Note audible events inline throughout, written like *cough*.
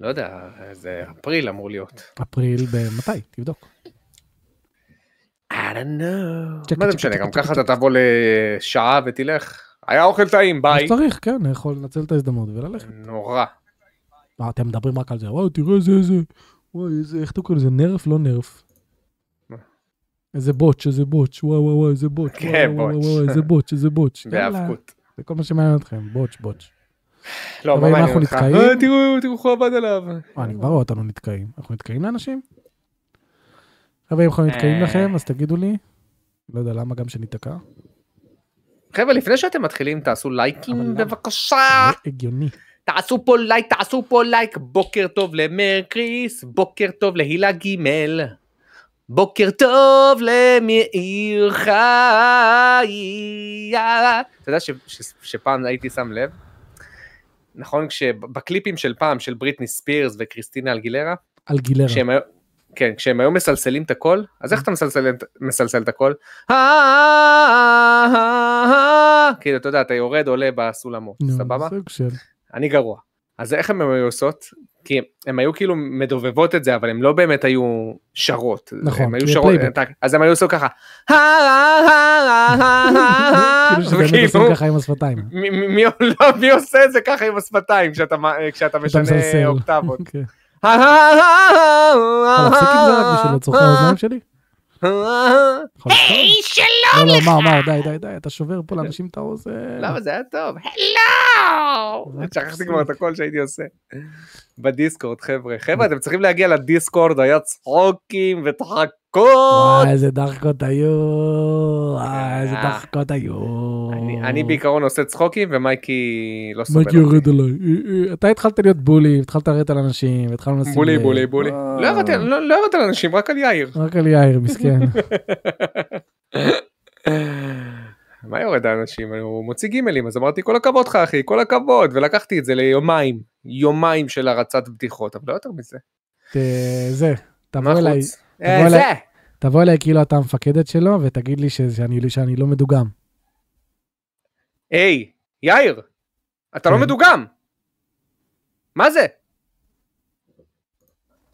לא יודע, זה אפריל אמור להיות. אפריל במתי? תבדוק. I don't know. מה זה משנה, גם ככה. אתה תבוא לשעה ותלך. היה אוכל טעים, ביי. שצריך, כן, יכול לנצל את ההזדמנות וללכת. נורא. מה, אתם מדברים רק על זה, וואי, תראה איזה, איזה, וואי, איזה, איך אתה קורא לזה, נרף? לא נרף. איזה בוטש, איזה בוטש, וואי וואי, איזה בוטש, כן, בוטש. איזה בוטש, איזה בוטש. *laughs* יאללה, בהאבקות. זה כל מה שמעניין אתכם, בוטש, בוטש. לא, מה מעניין אותך? תראו, תראו איך הוא עבד עליו. אני כבר רואה אותנו נתקעים. אנחנו נתקעים לאנשים? חבר'ה, אם אנחנו נתקעים אה. לכם, אז תגידו לי. לא יודע למה גם שניתקע. חבר'ה, לפני שאתם מתחילים, תעשו לייקים? בבקשה. הגיוני. תעשו פה לייק, תעשו פה לייק. בוקר טוב למר קריס, בוקר טוב להילה גימל. בוקר טוב למאיר חיה. אתה יודע שפעם הייתי שם לב? נכון, כשבקליפים של פעם, של בריטני ספירס וקריסטינה אלגילרה, על גילרה. כשהם היו... כן, כשהם היו מסלסלים את הכל, אז איך אתה מסלסל, מסלסל את הכל? כאילו, אתה יודע, אתה יורד, עולה בסולמות, סבבה? אני גרוע. אז איך הם היו עושות? כי הם היו כאילו מדובבות את זה, אבל הם לא באמת היו שרות. נכון, הם היו שרות. אז הם היו עושים ככה. *laughs* כאילו שבאמת וכאילו, עושים ככה עם השפתיים. מי- מי- מי לא, מי עושה את זה ככה עם השפתיים כשאתה כשאתה אתה משנה. אוקטבות? להפסיק עם זה רק בשביל לצורכי האוזניים שלי? יכול היי, לפתור? שלום לא, לא, לך! מה, מה, די, די, די, אתה שובר פה לאנשים את האוזן. למה זה היה טוב? הלו! שכחתי. כבר את הקול שהייתי עושה. בדיסקורד, חבר'ה. חבר'ה, אתם צריכים להגיע לדיסקורד, היה צחוקים ודחקות. וואי, איזה דחקות היו. וואי, איזה אה. דחקות היו. אני- אני בעיקרון עושה צחוקים ומייקי לא סובל. מייקי יורד עליי. אתה התחלת להיות בולי, התחלת לרדת על אנשים, והתחלנו לשים בולי. בולי, בולי. אה, לא ירדתי- לא לא על אנשים, רק על יאיר. רק על יאיר, מסכן. *laughs* מה יורד על אנשים? הוא מוציא גימלים, אז אמרתי כל הכבוד לך אחי, כל הכבוד, ולקחתי את זה ליומיים. יומיים של הרצת בדיחות, אבל לא יותר מזה. אה, זה, תבוא אליי, אה, אליי. זה! תבוא אליי כאילו אתה המפקדת שלו, ותגיד לי שאני שאני לא מדוגם. היי, יאיר, אתה לא כן. מדוגם. מה זה?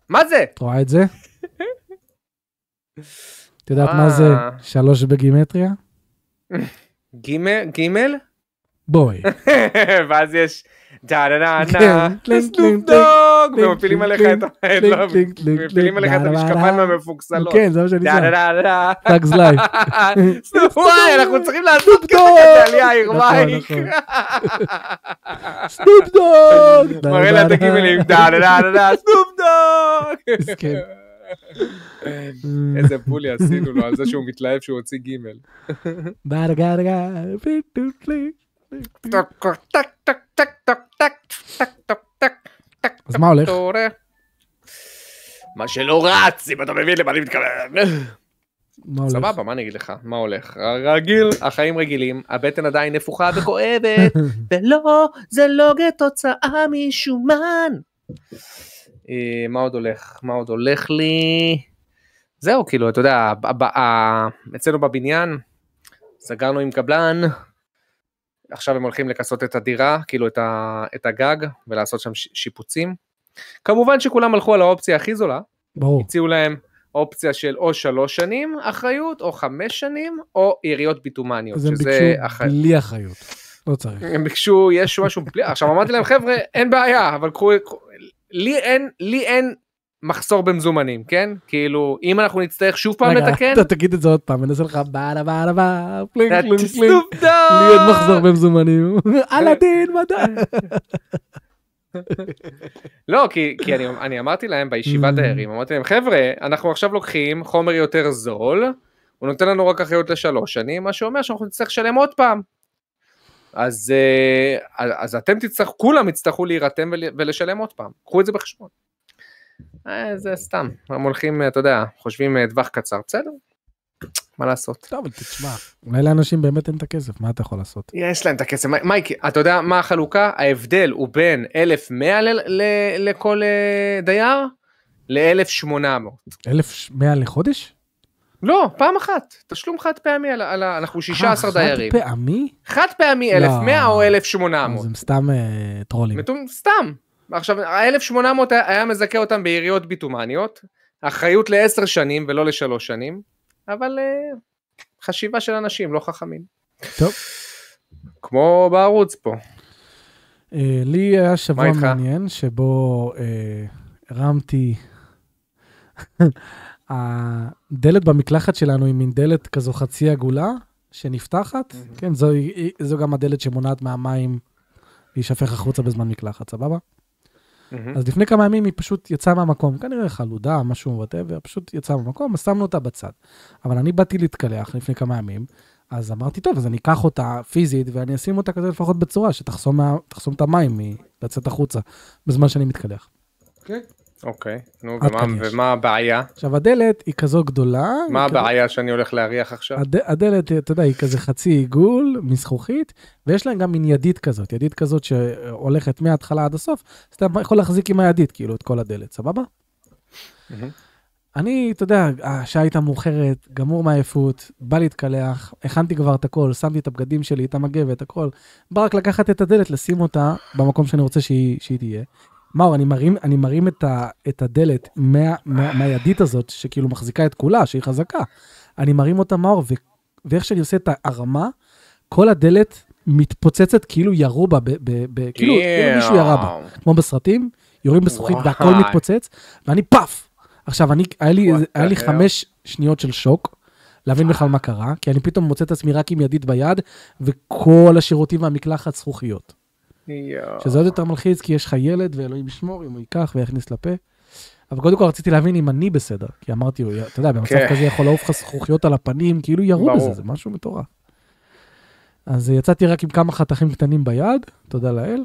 מה זה? את רואה את זה? את יודעת מה זה אה. שלוש בגימטריה? *laughs* גימל? גימל? בואי. *laughs* ואז יש דה דה דה כן, לדאוג ומפילים עליך את לא, המשקפיים המפוקסלות. כן, זה מה שאני צוחק. טאגס לייב. וואי, אנחנו צריכים לעשות כזה את העלייה, ירמייך. סנופ דוג! מראה לה את הגימלים, דה סנופ דוג! איזה בולי עשינו לו על זה שהוא מתלהב שהוא הוציא גימל. ברגה רגה, פיטוטלי. טק טק טק טק טק טק טק אז מה הולך? מה שלא רץ, אם אתה מבין למה אני מתכוון. מה הולך? סבבה, מה אני אגיד לך? מה הולך? רגיל, החיים רגילים, הבטן עדיין נפוחה וכואבת, *laughs* ולא, זה לא כתוצאה משומן. אה, מה עוד הולך? מה עוד הולך לי? זהו, כאילו, אתה יודע, אצלנו בבניין, סגרנו עם קבלן, עכשיו הם הולכים לכסות את הדירה, כאילו את, ה, את הגג, ולעשות שם שיפוצים. כמובן שכולם הלכו על האופציה הכי זולה, ברור. הציעו להם אופציה של או שלוש שנים אחריות, או חמש שנים, או יריות ביטומניות, אז הם ביקשו אח... בלי אחריות. לא צריך. הם ביקשו, יש משהו בלי, עכשיו אמרתי להם חבר'ה, אין בעיה, אבל קחו- לי אין, לי אין מחסור במזומנים, כן? כאילו, אם אנחנו נצטרך שוב פעם רגע, לתקן, אתה תגיד את זה עוד פעם, אני אעשה לך בארה בארה בארה, פלינק. סנופ דוג! לי אין מחזור במזומנים. *laughs* על הדין, מדע. *laughs* לא, כי, כי אני, אני אמרתי להם בישיבת Mm. דיירים, אמרתי להם, חבר'ה, אנחנו עכשיו לוקחים חומר יותר זול, הוא נותן לנו רק אחריות לשלוש שנים, מה שאומר שאנחנו נצטרך לשלם עוד פעם. אז, אה, אז אתם תצטרכו, כולם יצטרכו להירתם ול- ולשלם עוד פעם, קחו את זה בחשבון. אה, זה סתם, הם הולכים, אתה יודע, חושבים אה, טווח קצר, בסדר, מה לעשות. טוב, אבל תשמע, אולי לאנשים באמת אין את הכסף, מה אתה יכול לעשות? יש להם את הכסף, מי- מייקי, אתה יודע מה החלוקה? ההבדל הוא בין 1,100 ל- ל- לכל אה, דייר ל-1,800. 1,100 לחודש? לא, פעם אחת, תשלום חד פעמי, על, ה- על, אנחנו 16 אה, דיירים. חד פעמי? חד פעמי לא. 1,100 או אז 1,800. הם סתם אה, טרולים. סתם. עכשיו, ה-1800 היה מזכה אותם ביריות ביטומניות, אחריות לעשר שנים ולא לשלוש שנים, אבל uh, חשיבה של אנשים, לא חכמים. טוב. כמו בערוץ פה. Uh, לי היה שבוע? מעניין, שבו uh, הרמתי... *laughs* הדלת במקלחת שלנו היא מין דלת כזו חצי עגולה, שנפתחת, כן, זו, זו גם הדלת שמונעת מהמים להישפך החוצה בזמן מקלחת, סבבה? מהמם. אז לפני כמה ימים היא פשוט יצאה מהמקום, כנראה חלודה, משהו וואטאבר, פשוט יצאה מהמקום, אז שמנו אותה בצד. אבל אני באתי להתקלח לפני כמה ימים, אז אמרתי, טוב, אז אני אקח אותה פיזית ואני אשים אותה כזה לפחות בצורה שתחסום מה, את המים מלצאת החוצה בזמן שאני מתקלח. אוקיי, נו, עד ומה- הבעיה? עכשיו, הדלת היא כזו גדולה. מה הבעיה שאני הולך להריח עכשיו? הד... הדלת, אתה יודע, היא כזה חצי עיגול מזכוכית, ויש להם גם מין ידית כזאת, ידית כזאת שהולכת מההתחלה עד הסוף, אז אתה יכול להחזיק עם הידית, כאילו, את כל הדלת, סבבה? אני, אתה יודע, השעה הייתה מאוחרת, גמור מעייפות, בא להתקלח, הכנתי כבר את הכל, שמתי את הבגדים שלי, את המגבת, הכל. בא רק לקחת את הדלת, לשים אותה במקום שאני רוצה שהיא, שהיא תהיה. מאור, אני מרים, אני מרים את, ה, את הדלת מה, מה, מהידית הזאת, שכאילו מחזיקה את כולה, שהיא חזקה. אני מרים אותה, מאור, ו, ואיך שאני עושה את ההרמה, כל הדלת מתפוצצת כאילו ירו בה, ב, ב, ב, כאילו, כאילו מישהו ירה בה. כמו בסרטים, יורים בזכוכית וואי. והכל מתפוצץ, ואני פאף. עכשיו, אני, היה לי, היה לי? חמש שניות של שוק, להבין בכלל מה קרה, כי אני פתאום מוצא את עצמי רק עם ידית ביד, וכל השירותים והמקלחת זכוכיות. שזה עוד יותר מלחיץ, כי יש לך ילד, ואלוהים ישמור אם הוא ייקח ויכניס לפה. אבל קודם כל רציתי להבין אם אני בסדר, כי אמרתי, אתה יודע, במצב כן. כזה יכול לעוף לך זכוכיות על הפנים, כאילו ירו. בזה, זה משהו מטורף. אז יצאתי רק עם כמה חתכים קטנים ביד, תודה לאל,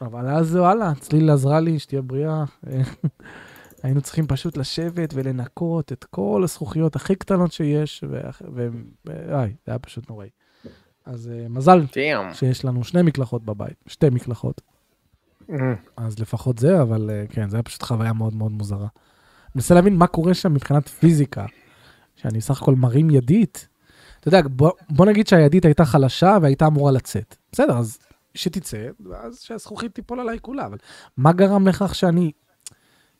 אבל אז וואלה, צליל עזרה לי, שתהיה בריאה. *laughs* היינו צריכים פשוט לשבת ולנקות את כל הזכוכיות הכי קטנות שיש, ו... ו... ו... איי, זה היה פשוט נוראי. אז אה, מזל. שיש לנו שני מקלחות בבית, שתי מקלחות. מהמם. אז לפחות זה, אבל אה, כן, זה היה פשוט חוויה מאוד מאוד מוזרה. אני מנסה להבין מה קורה שם מבחינת פיזיקה, שאני סך הכל מרים ידית. אתה יודע, בוא, בוא נגיד שהידית הייתה חלשה והייתה אמורה לצאת. בסדר, אז שתצא, ואז שהזכוכית תיפול עליי כולה, אבל מה גרם לכך שאני,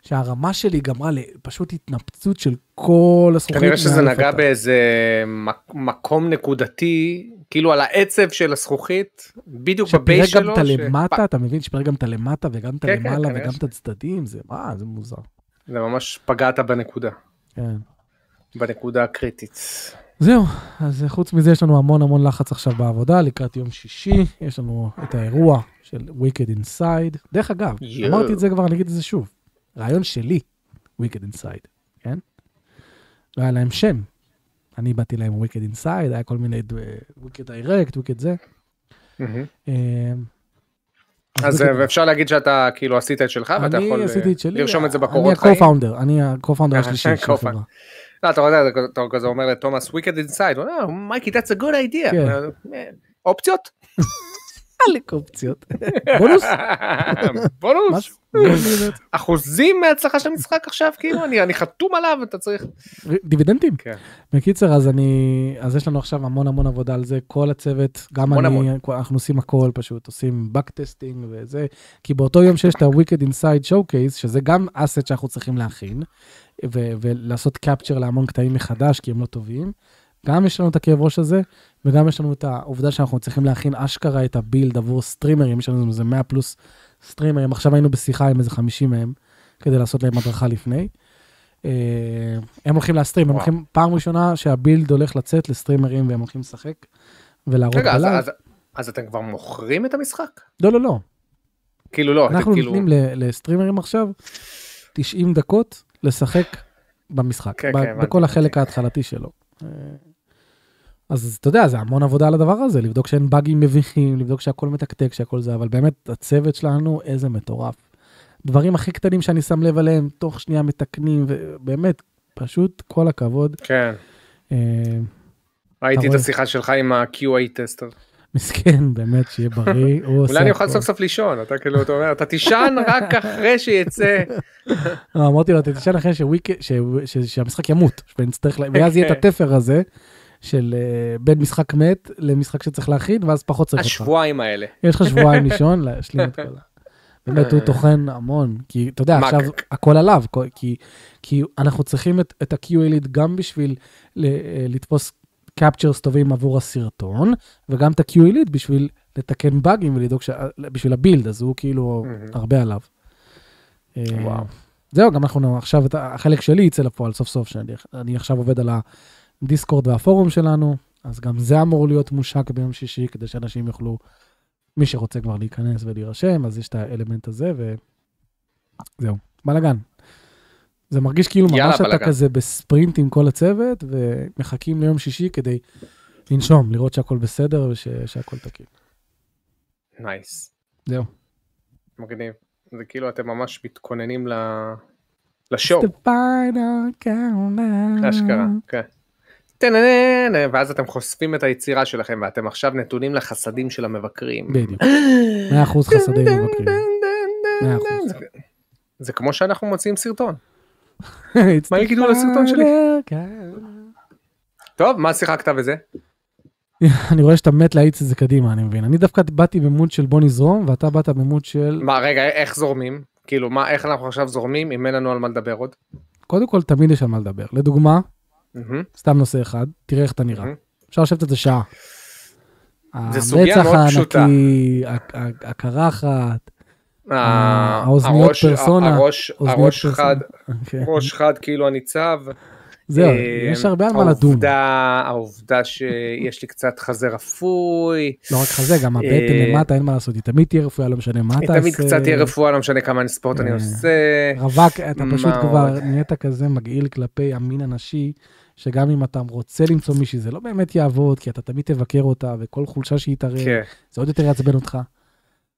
שהרמה שלי גמרה לפשוט התנפצות של כל הזכוכית? כנראה שזה נגע. באיזה מק- מקום נקודתי, כאילו על העצב של הזכוכית, בדיוק בבייס שפירק שלו. גם את ש- הלמטה, אתה מבין? שפירק גם את הלמטה וגם את כן, כן, הלמעלה כנראה וגם ש- את הצדדים, זה, מה, זה מוזר. זה ממש פגעת בנקודה, כן. בנקודה הקריטית. זהו, אז חוץ מזה יש לנו המון המון לחץ עכשיו בעבודה, לקראת יום שישי, יש לנו את האירוע של Wicked Inside. דרך אגב, יואו. אמרתי את זה כבר, אני אגיד את זה שוב. רעיון שלי, Wicked Inside, כן? לא היה להם שם. אני באתי להם Wicked Inside, היה כל מיני Wicked Direct, Wicked זה. אה, אז אה, ואפשר להגיד שאתה כאילו עשית את שלך ואתה יכול אני אה, לרשום את זה אני בקורות חיים. ה-co-founder, אני ה-co-founder השלישי של. החברה. לא, אתה יודע, אתה כזה אומר לתומאס הוא אומר, מייקי, that's a good idea. כן. אה, אופציות? *laughs* עלק אופציות. בונוס? *laughs* בונוס? אחוזים מההצלחה של המשחק עכשיו, כאילו, אני אני חתום עליו, אתה צריך... דיבידנדים. כן. בקיצר, אז אני, אז יש לנו עכשיו המון המון עבודה על זה, כל הצוות, גם המון אני, אנחנו עושים הכל פשוט, עושים bug testing וזה, כי באותו יום שיש את ה-Wicked Inside Showcase, שזה גם asset שאנחנו צריכים להכין, ו- ולעשות capture להמון קטעים מחדש, כי הם לא טובים, גם יש לנו את הכאב ראש הזה, וגם יש לנו את העובדה שאנחנו צריכים להכין אשכרה את ה-build עבור סטרימרים, יש לנו איזה 100 פלוס סטרימרים, עכשיו היינו בשיחה עם איזה 50 מהם, כדי לעשות להם הדרכה לפני. אה, הם הולכים לעשות stream, הם. הולכים, פעם ראשונה שה-build הולך לצאת לסטרימרים והם הולכים לשחק ולהראות רגע, אז- בלייב. אז- אז אתם כבר מוכרים את המשחק? לא, לא, לא. כאילו לא, אנחנו כאילו... נותנים לסטרימרים עכשיו 90 דקות לשחק במשחק, כן, ב- כן, הבנתי, בכל החלק הבנתי. ההתחלתי שלו. אז אתה יודע, זה המון עבודה על הדבר הזה, לבדוק שאין באגים מביכים, לבדוק שהכל מתקתק, שהכל זה, אבל באמת, הצוות שלנו, איזה מטורף. דברים הכי קטנים שאני שם לב עליהם, תוך שנייה מתקנים, ובאמת, פשוט כל הכבוד. כן, אה, ראיתי את. השיחה שלך עם ה-QA טסטר. מסכן, באמת, שיהיה בריא, *laughs* אולי אני אוכל. סוף סוף לישון, אתה כאילו, אתה אומר, אתה תישן רק אחרי שיצא. לא, אמרתי לו, אתה תשאל אחרי שהמשחק ימות, ל- ואז יהיה את התפר הזה של אה, בין משחק מת למשחק שצריך להכין, ואז פחות צריך אותך. השבועיים האלה. יש לך שבועיים לישון להשלים את כל ה... *laughs* באמת, הוא. טוחן המון, כי אתה יודע, עכשיו הכל עליו, כי, כי אנחנו צריכים את, את ה-QA ליד גם בשביל אה, לתפוס captures טובים עבור הסרטון, וגם את ה-QA ליד בשביל לתקן באגים ולדאוג, ש... בשביל הבילד, אז הוא כאילו. הרבה עליו. אה, וואו. זהו, גם אנחנו עכשיו, החלק שלי יצא לפועל סוף סוף, שאני אני עכשיו עובד על הדיסקורד והפורום שלנו, אז גם זה אמור להיות מושק ביום שישי, כדי שאנשים יוכלו, מי שרוצה כבר להיכנס ולהירשם, אז יש את האלמנט הזה, וזהו, בלאגן. זה מרגיש כאילו יאללה, ממש אתה בלאגן. כזה בספרינט עם כל הצוות, ומחכים ליום שישי כדי לנשום, לראות שהכל בסדר ושהכל תקין. נייס. זהו. מגניב. זה כאילו אתם ממש מתכוננים ל... לשואו. אשכרה, כן. ואז אתם חושפים את היצירה שלכם ואתם עכשיו נתונים לחסדים של המבקרים. בדיוק. 100% חסדי מבקרים. מאה אחוז. זה- זה כמו שאנחנו מוציאים סרטון. *laughs* מה יגידו לסרטון שלי? טוב, מה שיחקת בזה? *laughs* אני רואה שאתה מת להאיץ את זה קדימה, אני מבין. אני דווקא באתי במוד של בוא נזרום, ואתה באת במוד של... מה, רגע, איך זורמים? כאילו, מה, איך אנחנו עכשיו זורמים אם אין לנו על מה לדבר עוד? קודם כל, תמיד יש על מה לדבר. לדוגמה. סתם נושא אחד, תראה איך אתה נראה. אפשר לשבת על זה שעה. זה סוגיה מאוד פשוטה. הענקי, ה- ה- הקרחת, אה, האוזניות פרסונה, הראש-. חד, אוקיי. ראש חד כאילו אני צב. זהו, אה, יש הרבה על מה לדון. העובדה- שיש לי קצת חזה רפוי, לא רק חזה, גם הבטן אה, למטה, אין מה לעשות, היא תמיד תהיה רפואה, לא משנה מה היא תעשה. תמיד קצת תהיה רפואה, לא משנה כמה ספורט אני אה, עושה. רווק, אתה פשוט כבר? נהיית כזה מגעיל כלפי המין הנשי, שגם אם אתה רוצה למצוא מישהי, זה לא באמת יעבוד, כי אתה תמיד תבקר אותה, וכל חולשה שהיא תראה, כן. זה עוד יותר יעצבן אותך.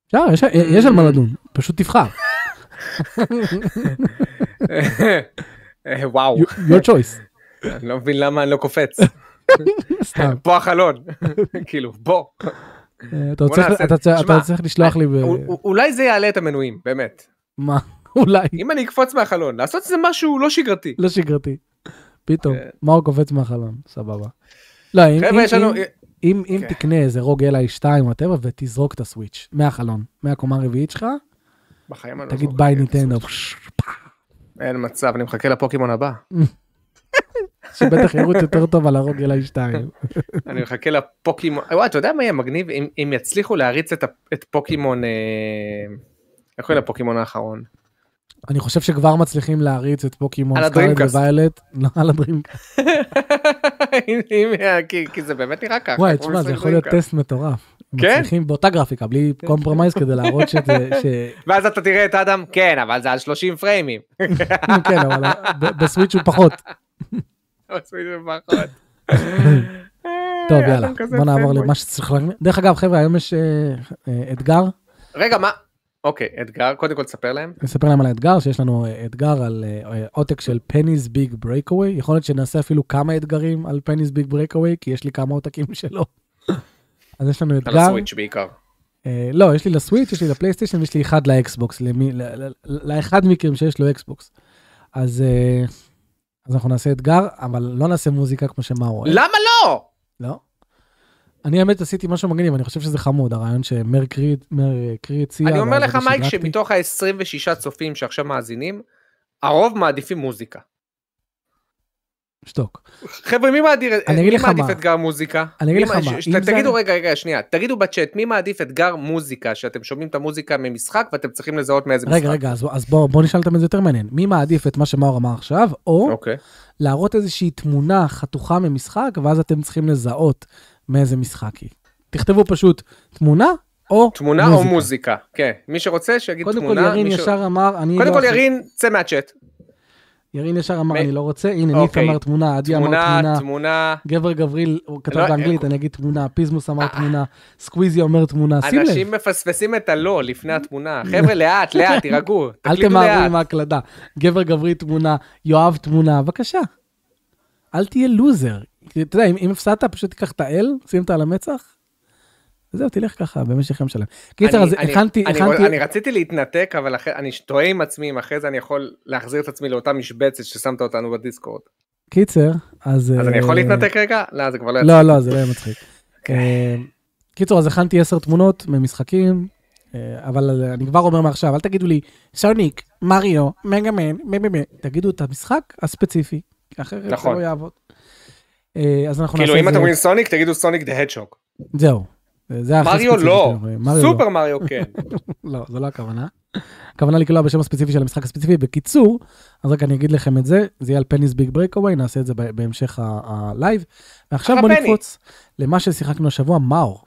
אפשר, יש, על מה לדון, פשוט תבחר, *laughs* *laughs* וואו, your choice. *laughs* אני לא מבין למה אני לא קופץ. *laughs* פה החלון. *laughs* כאילו, בוא. אה, אתה צריך- לשלוח לי, ב- א- א- אולי זה יעלה את המנויים, באמת. מה, אולי, אם אני אקפוץ מהחלון, לעשות איזה משהו לא שגרתי. לא שגרתי. פתאום, כן. מה הוא קופץ מהחלון, סבבה. לא, אם- אם- לנו... אם- כן. תקנה איזה ROG Ally 2 או whatever ותזרוק את הסוויץ' מהחלון, מהקומה הרביעית שלך, לא תגיד ביי לסוויץ'. אין מצב, אני מחכה לפוקימון הבא. *laughs* שבטח ירוץ יותר טוב על ה-ROG Ally 2. אני מחכה לפוקימון, וואי, אתה יודע מה יהיה מגניב? אם- יצליחו להריץ את פוקימון, אה, איך קוראים לפוקימון האחרון? אני חושב שכבר מצליחים להריץ את פוקימון Scarlet על הדרימקאסט. Violet, לא על הדרימקאסט. *laughs* כי- זה באמת נראה ככה. וואי, תשמע, זה יכול להיות. טסט מטורף. כן? מצליחים באותה גרפיקה, בלי compromise כדי להראות שזה, *laughs* ש- ואז אתה תראה את אדם, כן, אבל זה על 30 פריימים. *laughs* כן, אבל ב- בסוויץ' הוא פחות. *laughs* טוב, יאללה, בוא נעבור למה שצריך להגיד. דרך אגב, חבר'ה, היום יש אה, אה, אתגר, רגע, מה? אוקיי, אתגר, קודם כל תספר להם. נספר להם על האתגר, שיש לנו אה, אתגר על אה, עותק של Penny's Big Breakaway, יכול להיות שנעשה אפילו כמה אתגרים על Penny's Big Breakaway, כי יש לי כמה עותקים שלו. אז יש לנו על אתגר, הסוויץ' בעיקר. אה, לא, יש לי לסוויץ', יש לי לפלייסטיישן ויש לי אחד לאקסבוקס, למי- ל- ל- לאחד מכם שיש לו אקסבוקס. אז אה, אז אנחנו נעשה אתגר, אבל לא נעשה מוזיקה כמו שמאור אוהב. למה לא? לא. אני האמת עשיתי משהו מגניב, אני חושב שזה חמוד, הרעיון שמר קריס מר קריד הציע. אני אומר לך מייק. שמתוך ה-26 צופים שעכשיו מאזינים, הרוב מעדיפים מוזיקה. שתוק. חבר'ה מי מעדיף אני אגיד לך מעדיף מה. אתגר מוזיקה? אני אגיד לך מה- ש- זה תגידו היה- רגע רגע שנייה תגידו בצ'אט מי מעדיף אתגר מוזיקה שאתם שומעים את המוזיקה ממשחק ואתם צריכים לזהות מאיזה משחק. רגע, רגע, אז, אז בוא, בוא נשאל אותם את זה יותר מעניין. מי מעדיף את מה שמאור אמר עכשיו, או אוקיי. להראות איזושהי תמונה חתוכה ממשחק, ואז אתם צריכים לזהות מאיזה משחק היא. תכתבו פשוט תמונה או תמונה או מוזיקה. כן. מי שרוצה שיגיד קודם כל תמונה. ירין מי ש- ישר אמר, אני קודם לא... כל אחי- ירין צא מהצ'אט. ירין ישר אמר, אני לא רוצה, הנה, ניף אוקיי. אמר תמונה, עדי אמר תמונה תמונה. גבר גבריל, הוא כתב לא, באנגלית, אה, אני אגיד תמונה, פיזמוס אמר אה, תמונה, סקוויזי אומר תמונה, שים לב, אנשים מפספסים את הלא לפני התמונה. חבר'ה לאט לאט *laughs* תירגעו. אל תמהרו. עם ההקלדה. גבר גברי תמונה, יואב תמונה, בבקשה. אל תהיה לוזר. אתה יודע, אם הפסדת, פשוט תיקח את האל, שים אותה על המצח, וזהו, תלך ככה במשך יום שלם. קיצר, אז הכנתי, הכנתי, אני רציתי להתנתק אבל אני טועה עם עצמי אם אחרי זה אני יכול להחזיר את עצמי לאותה משבצת ששמת אותנו בדיסקורד. קיצר, אז... אז אני יכול אה, להתנתק רגע? לא זה כבר לא יצא. לא, לא, זה לא יהיה מצחיק. אה, קיצור, אז הכנתי עשר תמונות ממשחקים, אה, אבל אני כבר אומר מעכשיו, אל תגידו לי, סוניק, מריו, מגאמן, מגאמן, תגידו את המשחק הספציפי, אחרת זה נכון. לא יעבוד. אה, אז אנחנו כאילו נעשה אם את אתם זה, אומרים סוניק תגידו Sonic the Hedgehog. זהו. מריו לא. מריו לא. סופר מריו כן. *laughs* לא, זו לא הכוונה. הכוונה לקלוע בשם הספציפי של המשחק הספציפי. בקיצור, אז רק אני אגיד לכם את זה, זה יהיה על Penny's Big Breakaway, נעשה את זה בהמשך ה live. ועכשיו בוא. נקפוץ למה ששיחקנו השבוע, מאור,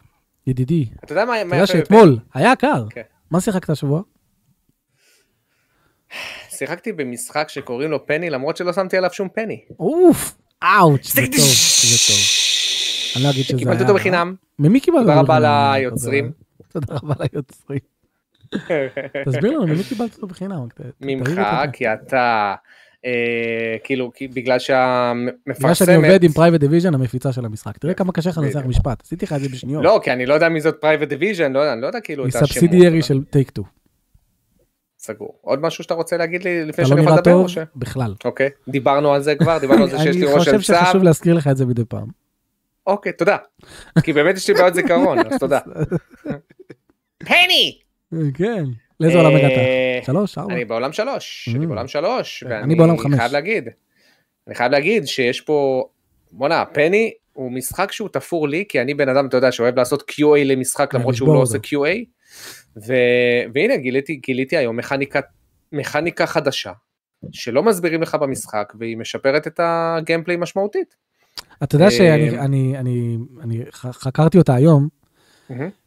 ידידי. אתה יודע מה אתה יודע? שאתמול היה קר. כן. מה שיחקת השבוע? שיחקתי במשחק שקוראים לו Penny למרות שלא שמתי עליו שום penny. אוף, אאוץ', זה טוב, זה טוב. אני לא אגיד שזה היה... קיבלתי אותו בחינם. ממי קיבלת? תודה אותו רבה בחינם? ליוצרים. תודה רבה ליוצרים. *laughs* תסביר לנו, ממי קיבלת אותו בחינם? ממך. כי אתה אה, כאילו בגלל בגלל שאני שהמפרסמת עובד עם Private Division המפיצה של המשחק. תראה כמה קשה לך לנסח. משפט, עשיתי לך את זה בשניות. לא כי אני לא יודע מי זאת Private Division לא יודע אני לא יודע כאילו היא את השמות. subsidiary של טייק טו. סגור עוד משהו שאתה רוצה להגיד לי לפני אתה לא שאני יכול נראה לדבר טוב או ש... בכלל. אוקיי דיברנו על זה כבר דיברנו על זה שיש לי אני ראש של חושב צו. שחשוב להזכיר לך את זה מדי פעם. אוקיי תודה. כי באמת יש לי בעיות זיכרון אז תודה. פני! כן. לאיזה עולם הגעת? אה, שלוש, ארבע? אני בעולם שלוש, אני Mm. בעולם שלוש, אני בעולם חמש. חייב להגיד, אני חייב להגיד שיש פה, בואנה, פני הוא משחק שהוא תפור לי, כי אני בן אדם, אתה יודע, שאוהב לעשות QA למשחק כן, למרות שהוא לא. עושה QA, ו... והנה גיליתי, גיליתי היום מכניקה, מכניקה חדשה, שלא מסבירים לך במשחק, והיא משפרת את הגיימפליי משמעותית. אתה יודע שאני אני- אני- אני ח- חקרתי אותה היום.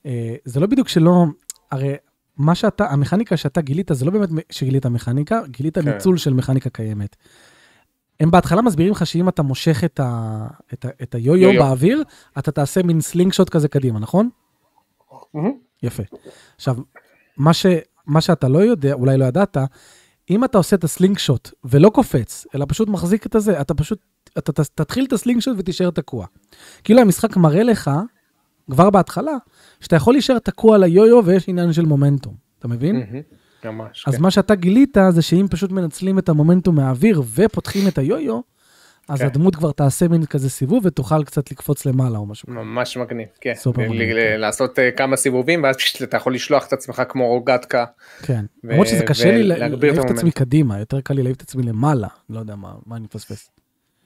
אה, זה לא בדיוק שלא, הרי מה שאתה, המכניקה שאתה גילית, זה לא באמת שגילית מכניקה, גילית כן. ניצול של מכניקה קיימת. הם בהתחלה מסבירים לך שאם אתה מושך את, ה, את, ה, את היו-יו יו-יו. באוויר, אתה תעשה מין slingshot כזה קדימה, נכון? יפה. עכשיו, מה, ש, מה שאתה לא יודע, אולי לא ידעת, אם אתה עושה את ה slingshot ולא קופץ, אלא פשוט מחזיק את הזה, אתה פשוט, אתה תתחיל את ה slingshot ותישאר תקוע. כאילו המשחק מראה לך, כבר בהתחלה, שאתה יכול להישאר תקוע על היו-יו ויש עניין של מומנטום, אתה מבין? ממש, אז כן. מה שאתה גילית זה שאם פשוט מנצלים את המומנטום מהאוויר ופותחים את היו-יו, אז כן. הדמות כבר תעשה מין כזה סיבוב ותוכל קצת לקפוץ למעלה או משהו. ממש מגניב, כן. סופר ל- מגניב, ל- כן. לעשות אה, כמה סיבובים ואז פשוט אתה יכול לשלוח את עצמך כמו רוגטקה. כן. ו- למרות שזה קשה לי להעיף את עצמי. קדימה, יותר קל לי להעיף את עצמי למעלה, לא יודע מה מה אני מפספס.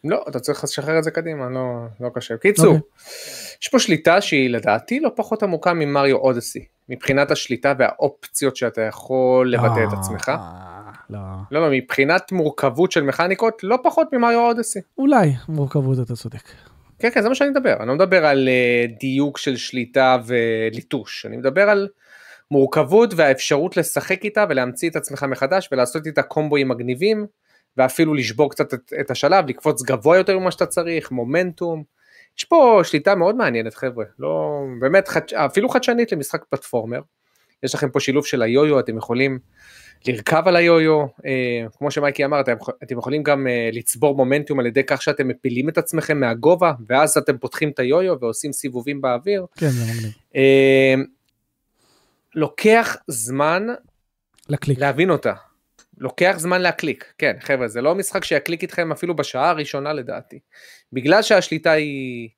לא, אתה צריך לשחרר את זה קדימה, לא, לא קשה. קיצור, אוקיי. יש פה שליטה שהיא לדעתי לא פחות עמוקה ממריו אודסי, מבחינת השליטה והאופציות שאתה יכול לבטא את אה, עצמך. לא. לא, לא, מבחינת מורכבות של מכניקות, לא פחות ממריו אודסי. אולי, מורכבות אתה צודק. כן, כן, זה מה שאני מדבר. אני לא מדבר על אה, דיוק של שליטה וליטוש, אני מדבר על מורכבות והאפשרות לשחק איתה ולהמציא את עצמך מחדש ולעשות איתה קומבואים מגניבים, ואפילו לשבור קצת את, את השלב, לקפוץ גבוה יותר ממה שאתה צריך, מומנטום. יש פה שליטה מאוד מעניינת חבר'ה, לא, באמת, חדש, אפילו חדשנית למשחק פלטפורמר. יש לכם פה שילוב של היו-יו, אתם יכולים לרכב על היו-יו, אה, כמו שמייקי אמר, אתם, אתם יכולים גם אה, לצבור מומנטום על ידי כך שאתם מפילים את עצמכם מהגובה, ואז אתם פותחים את היו-יו ועושים סיבובים באוויר. כן, זה מגניב. אה, לוקח זמן לקליק. להבין אותה. לוקח זמן להקליק, כן חבר'ה זה לא משחק שיקליק איתכם אפילו בשעה הראשונה לדעתי. בגלל שהשליטה היא,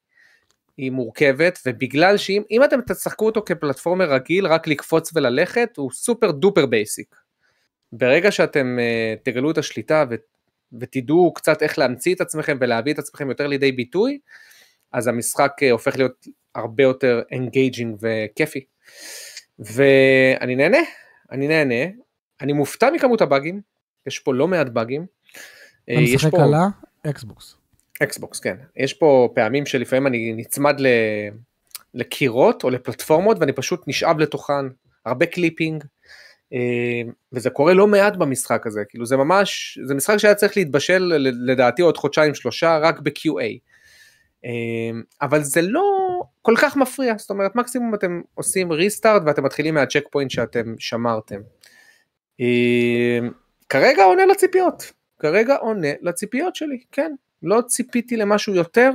היא מורכבת ובגלל שאם אם אתם תשחקו אותו כ platformer רגיל רק לקפוץ וללכת הוא super duper basic. ברגע שאתם אה, תגלו את השליטה ו, ותדעו קצת איך להמציא את עצמכם ולהביא את עצמכם יותר לידי ביטוי אז המשחק אה, הופך להיות הרבה יותר engaging וכיפי. ואני נהנה, אני נהנה, אני מופתע מכמות הבאגים, יש פה לא מעט באגים. אה, אתה יש משחק פה על ה Xbox. Xbox, כן. יש פה פעמים שלפעמים אני נצמד ל... לקירות או לפלטפורמות ואני פשוט נשאב לתוכן, הרבה clipping, אה, וזה קורה לא מעט במשחק הזה, כאילו זה ממש, זה משחק שהיה צריך להתבשל לדעתי עוד חודשיים שלושה רק ב-QA. אה, אבל זה לא כל כך מפריע, זאת אומרת מקסימום אתם עושים restart ואתם מתחילים מה checkpoint שאתם שמרתם. אה, כרגע עונה לציפיות, כרגע עונה לציפיות שלי, כן, לא ציפיתי למשהו יותר.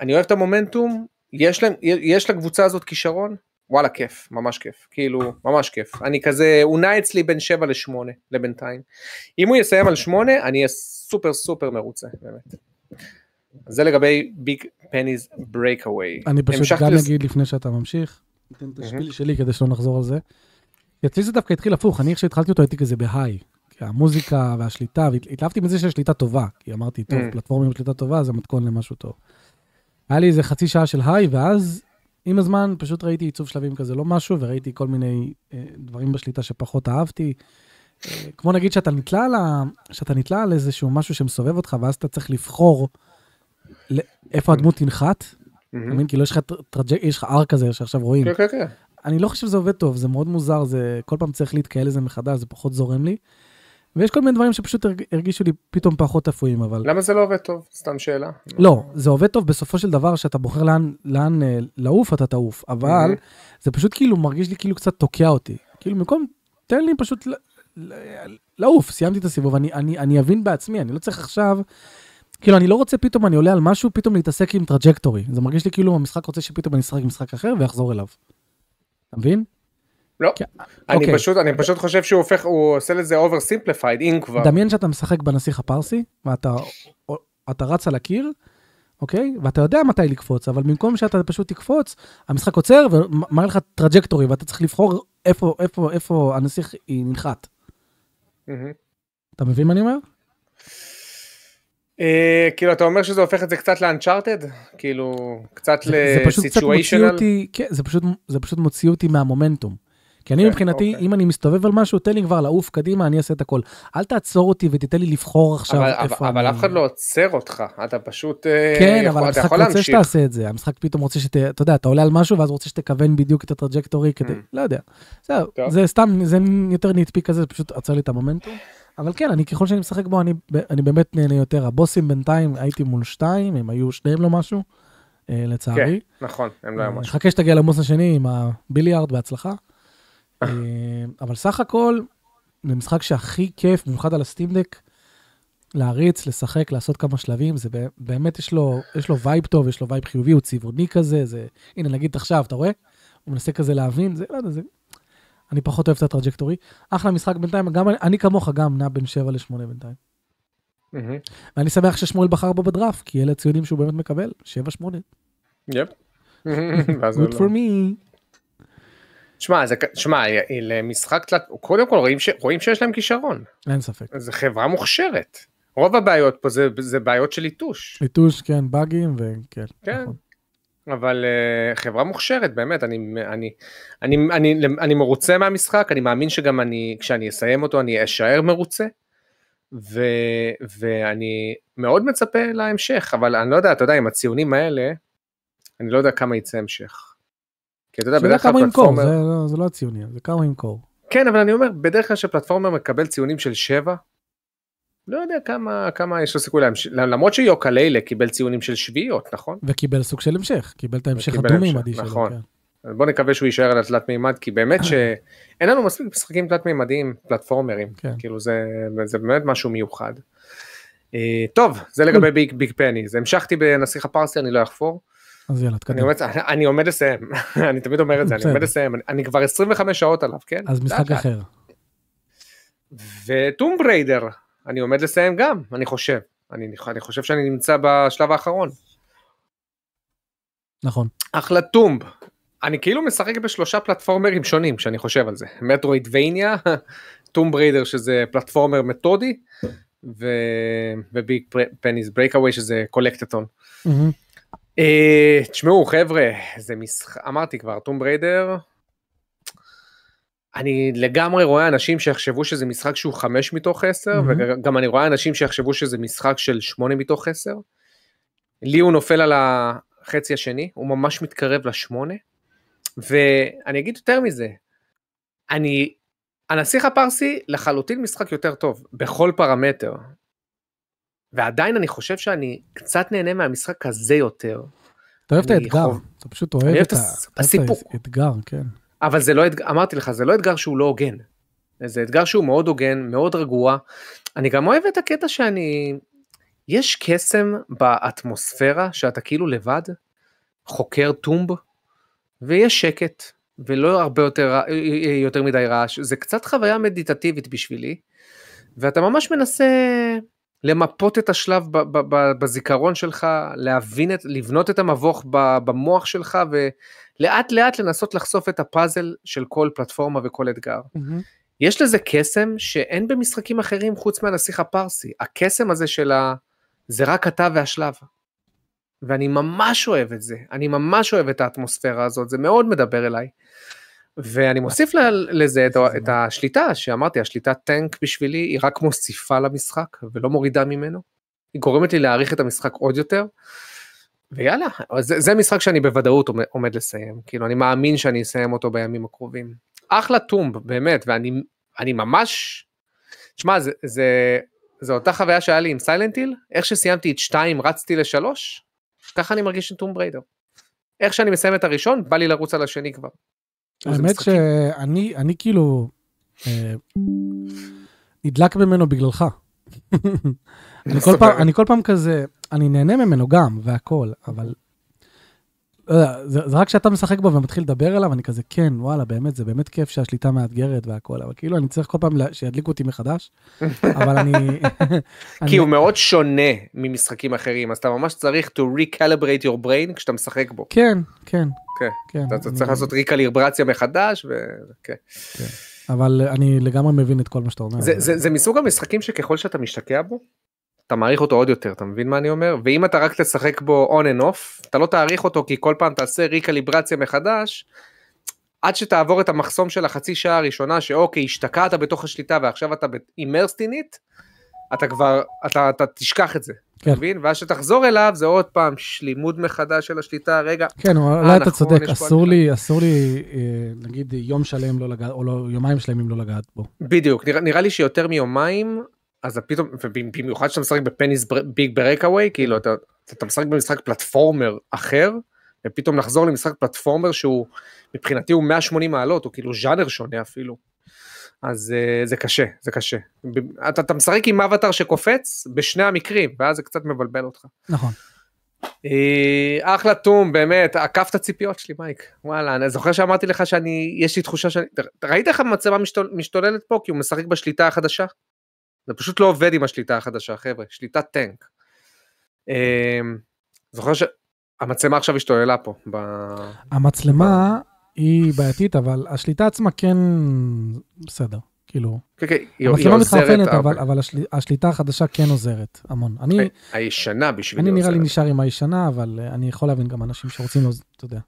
אני אוהב את המומנטום, יש, להם, יש לקבוצה הזאת כישרון, וואלה כיף, ממש כיף, כאילו ממש כיף. אני כזה, הוא נע אצלי בין 7 ל-8 לבינתיים. אם הוא יסיים על 8 אני אהיה סופר סופר מרוצה, באמת. זה לגבי Big Penny's Breakaway. אני פשוט גם אגיד לפני שאתה ממשיך, ניתן את השפיל שלי כדי שלא נחזור על זה. אצלי זה דווקא התחיל הפוך, אני איך שהתחלתי אותו הייתי כזה בהיי. כי המוזיקה והשליטה, והתלהבתי מזה שהשליטה טובה, כי אמרתי, טוב. פלטפורמה עם שליטה טובה זה מתכון למשהו טוב. היה לי איזה חצי שעה של היי, ואז עם הזמן פשוט ראיתי עיצוב שלבים כזה לא משהו, וראיתי כל מיני אה, דברים בשליטה שפחות אהבתי. אה, כמו נגיד שאתה נתלה על, ה... שאתה נתלה על איזשהו משהו שמסובב אותך, ואז אתה צריך לבחור איפה הדמות תנחת, אתה מבין? כאילו יש לך traject, יש לך arrow כזה שעכשיו רואים. כן, כן, כן. אני לא חושב שזה עובד טוב, זה מאוד מוזר, זה כל פעם צריך להתרגל לזה מחדש, זה פחות זורם לי. ויש כל מיני דברים שפשוט הרג- הרגישו לי פתאום פחות אפויים, אבל... למה זה לא עובד טוב? סתם שאלה. לא, זה עובד טוב בסופו של דבר, שאתה בוחר לאן, לאן אה, לעוף, אתה תעוף, אבל מהמם. זה פשוט כאילו מרגיש לי כאילו קצת תוקע אותי. כאילו במקום, תן לי פשוט לעוף, סיימתי את הסיבוב, אני, אני, אני אבין בעצמי, אני לא צריך עכשיו, כאילו אני לא רוצה פתאום, אני עולה על משהו, פתאום להתעסק עם trajectory. זה מרגיש לי כאילו המשחק רוצה שפתאום אני אשחק משחק אחר ואחזור אליו. אתה מבין? לא. כן, אני אוקיי. פשוט, אני פשוט חושב שהוא הופך, הוא עושה לזה over simplified, אם כבר. דמיין שאתה משחק בנסיך הפרסי, ואתה אתה רץ על הקיר, אוקיי? ואתה יודע מתי לקפוץ, אבל במקום שאתה פשוט תקפוץ, המשחק עוצר ומראה לך trajectory, ואתה צריך לבחור איפה, איפה, איפה הנסיך. מהמם. אתה מבין מה אני אומר? אה, כאילו אתה אומר שזה הופך את זה קצת לאנצ'ארטד? כאילו קצת לסיטואשנל? כן, זה פשוט, זה פשוט מוציא אותי מהמומנטום. כי אני כן, מבחינתי, אוקיי. אם אני מסתובב על משהו, תן לי כבר לעוף קדימה, אני אעשה את הכל. אל תעצור אותי ותיתן לי לבחור עכשיו אבל, איפה אבל, אבל אני... אף אחד לא עוצר אותך, אתה פשוט אה, כן, יכול, אבל המשחק רוצה להמשיך. שתעשה את זה, המשחק פתאום רוצה שת... אתה יודע, אתה עולה על משהו ואז רוצה שתכוון בדיוק את הטראג'קטורי כדי, Mm. לא יודע. זה סתם, זה יותר nitpicky כזה, זה פשוט עצר לי את המומנטום. אבל כן, אני ככל שאני משחק בו, אני, אני באמת נהנה יותר. הבוסים בינתיים, הייתי מול שתיים, הם היו שניהם לא משהו, אה, לצערי. נכון, הם לא אה, היו משהו. חכה שתגיע לבוס השני עם הביליארד, בהצלחה. אה, אבל סך הכל, זה משחק שהכי כיף, במיוחד על ה Steam Deck, להריץ, לשחק, לעשות כמה שלבים, זה באמת יש לו, יש לו vibe טוב, יש לו vibe חיובי, הוא צבעוני כזה, זה, הנה נגיד עכשיו, אתה רואה? הוא מנסה כזה להבין, זה, לא יודע, זה, אני פחות אוהב את הטראג'קטורי. אחלה משחק בינתיים, גם אני, אני כמוך גם נע בין 7 ל-8 בינתיים. מהמם. ואני שמח ששמואל בחר בו בדראפט, כי אלה הציונים שהוא באמת מקבל, 7-8. יפ. הוא *laughs* good for me. שמע, זה, שמע, י- למשחק תלת, קודם כל רואים, ש, רואים שיש להם כישרון, אין ספק. זו חברה מוכשרת. רוב הבעיות פה זה, זה בעיות של ליטוש, ליטוש, כן, באגים, וכן. כן. נכון. אבל uh, חברה מוכשרת באמת, אני, אני, אני, אני, אני מרוצה מהמשחק, אני מאמין שגם אני, כשאני אסיים אותו אני אשאר מרוצה, ו, ואני מאוד מצפה להמשך, אבל אני לא יודע, אתה יודע, עם הציונים האלה, אני לא יודע כמה יצא המשך. כי אתה יודע, בדרך כלל פלטפורמר, זה לא- זה לא הציוני, זה כמה ימכור. כן, אבל אני אומר, בדרך כלל שפלטפורמר מקבל ציונים של 7, לא יודע כמה, כמה יש לו סיכוי להמשיך, למרות שיוקה לילה קיבל ציונים של שביעיות, נכון? וקיבל סוג של המשך, קיבל את ההמשך הדו-מימדי שלו. נכון. כן. בוא נקווה שהוא יישאר על התלת מימד, כי באמת *coughs* שאין לנו מספיק משחקים תלת מימדיים, פלטפורמרים, כן. כאילו זה, זה באמת משהו מיוחד. אה, טוב, זה לגבי *coughs* ביג, ביג פני, זה המשכתי בנסיך הפרסי, אני לא אחפור. אז יאללה, אני תקדם. עומד, אני עומד לסיים, *laughs* אני תמיד אומר את זה, אני. עומד לסיים, אני, אני כבר 25 שעות עליו, כן? אז משחק. אחר. ו Tomb Raider, אני עומד לסיים גם, אני חושב. אני, אני חושב שאני נמצא בשלב האחרון. נכון. אחלה Tomb. אני כאילו משחק בשלושה פלטפורמרים שונים כשאני חושב על זה. Metroidvania, *laughs* Tomb Raider שזה platformer מתודי. ו Big Penny's Breakaway שזה collectathon. מהמם. אה, תשמעו חבר'ה, זה משחק, אמרתי כבר, Tomb Raider, אני לגמרי רואה אנשים שיחשבו שזה משחק שהוא 5 מתוך 10, מהמם. וגם אני רואה אנשים שיחשבו שזה משחק של 8 מתוך 10. לי הוא נופל על החצי השני, הוא ממש מתקרב לשמונה, ואני אגיד יותר מזה, אני, הנסיך הפרסי לחלוטין משחק יותר טוב, בכל פרמטר. ועדיין אני חושב שאני קצת נהנה מהמשחק הזה יותר. אתה אוהב את האתגר, חוב- אתה פשוט אוהב את האתגר, כן. אבל זה לא אתגר, אמרתי לך, זה לא אתגר שהוא לא הוגן. זה אתגר שהוא מאוד הוגן, מאוד רגוע. אני גם אוהב את הקטע שאני... יש קסם באטמוספירה שאתה כאילו לבד, חוקר טומב, ויש שקט, ולא הרבה יותר, יותר מדי רעש. זה קצת חוויה מדיטטיבית בשבילי, ואתה ממש מנסה למפות את השלב ב- ב- ב- בזיכרון שלך, להבין את, לבנות את המבוך ב- במוח שלך, ולאט לאט לנסות לחשוף את הפאזל של כל פלטפורמה וכל אתגר. יש לזה קסם שאין במשחקים אחרים חוץ מהנסיך הפרסי. הקסם הזה של ה... זה רק אתה והשלב. ואני ממש אוהב את זה, אני ממש אוהב את האטמוספירה הזאת, זה מאוד מדבר אליי. ואני מוסיף לזה את, את השליטה, שאמרתי, השליטה טנק בשבילי היא רק מוסיפה למשחק ולא מורידה ממנו. היא גורמת לי להעריך את המשחק עוד יותר. ויאללה, זה, זה משחק שאני בוודאות עומד, עומד לסיים, כאילו אני מאמין שאני אסיים אותו בימים הקרובים. אחלה טומב, באמת, ואני אני ממש, תשמע, זה, זה, זה אותה חוויה שהיה לי עם סיילנטיל, איך שסיימתי את 2 רצתי ל-3, ככה אני מרגיש עם טום בריידר. איך שאני מסיים את הראשון, בא לי לרוץ על השני כבר. האמת. שאני אני כאילו אה, נדלק ממנו בגללך. *laughs* אני כל פעם- אני כל פעם כזה, אני נהנה ממנו גם והכל, אבל לא יודע, זה זה רק כשאתה משחק בו ומתחיל לדבר אליו, אני כזה, כן, וואלה, באמת, זה באמת כיף שהשליטה מאתגרת והכל, אבל כאילו אני צריך כל פעם לה- שידליקו אותי מחדש, אבל אני... *laughs* כי הוא מאוד שונה ממשחקים אחרים, אז אתה ממש צריך to recalibrate your brain כשאתה משחק בו. כן, כן, כן. כן. אתה אני- צריך לעשות ריקליברציה מחדש, וכן. אבל אני לגמרי מבין את כל מה שאתה אומר. זה, זה, זה מסוג המשחקים שככל שאתה משתקע בו, אתה מעריך אותו עוד יותר, אתה מבין מה אני אומר? ואם אתה רק תשחק בו on and off, אתה לא תעריך אותו כי כל פעם תעשה ריקליברציה מחדש, עד שתעבור את המחסום של החצי שעה הראשונה, שאוקיי, השתקעת בתוך השליטה ועכשיו אתה אימרסט אינית, אתה כבר, אתה, אתה תשכח את זה, כן. אתה מבין? ואז שתחזור אליו זה עוד פעם ש- לימוד מחדש של השליטה, רגע, כן, אולי אתה נכון, צודק, יש פה אסור. לי, אסור לי, אה, נגיד יום שלם לא לגעת, או לא, יומיים שלמים לא לגעת בו. בדיוק, נראה, נראה לי שיותר מיומיים, אז פתאום, ובמיוחד שאתה משחק בפניס ביג ברקאווי, כאילו אתה, אתה משחק במשחק פלטפורמר אחר, ופתאום לחזור למשחק פלטפורמר שהוא, מבחינתי הוא 180 מעלות, הוא כאילו ז'אנר שונה אפילו. אז uh, זה קשה, זה קשה. אתה, אתה משחק עם אבטר שקופץ בשני המקרים, ואז זה קצת מבלבל אותך. נכון. אה, אחלה טום, באמת, עקף את הציפיות שלי, מייק. וואלה, אני זוכר שאמרתי לך שאני, יש לי תחושה שאני, ראית איך המצלמה משתול, משתוללת פה? כי הוא משחק בשליטה החדשה? זה פשוט לא עובד עם השליטה החדשה, חבר'ה, שליטת טנק. אה, זוכר שהמצלמה עכשיו השתוללה פה. ב... המצלמה היא בעייתית, אבל השליטה עצמה כן בסדר, כאילו. כן, כן, היא, המצלמה עוזרת, מתחרפנת, אבל, אבל... אבל השל, השליטה החדשה כן עוזרת המון. אני, הישנה בשבילי אני נראה לי עוזרת. נשאר עם הישנה, אבל אה, אני יכול להבין גם אנשים שרוצים, אתה יודע,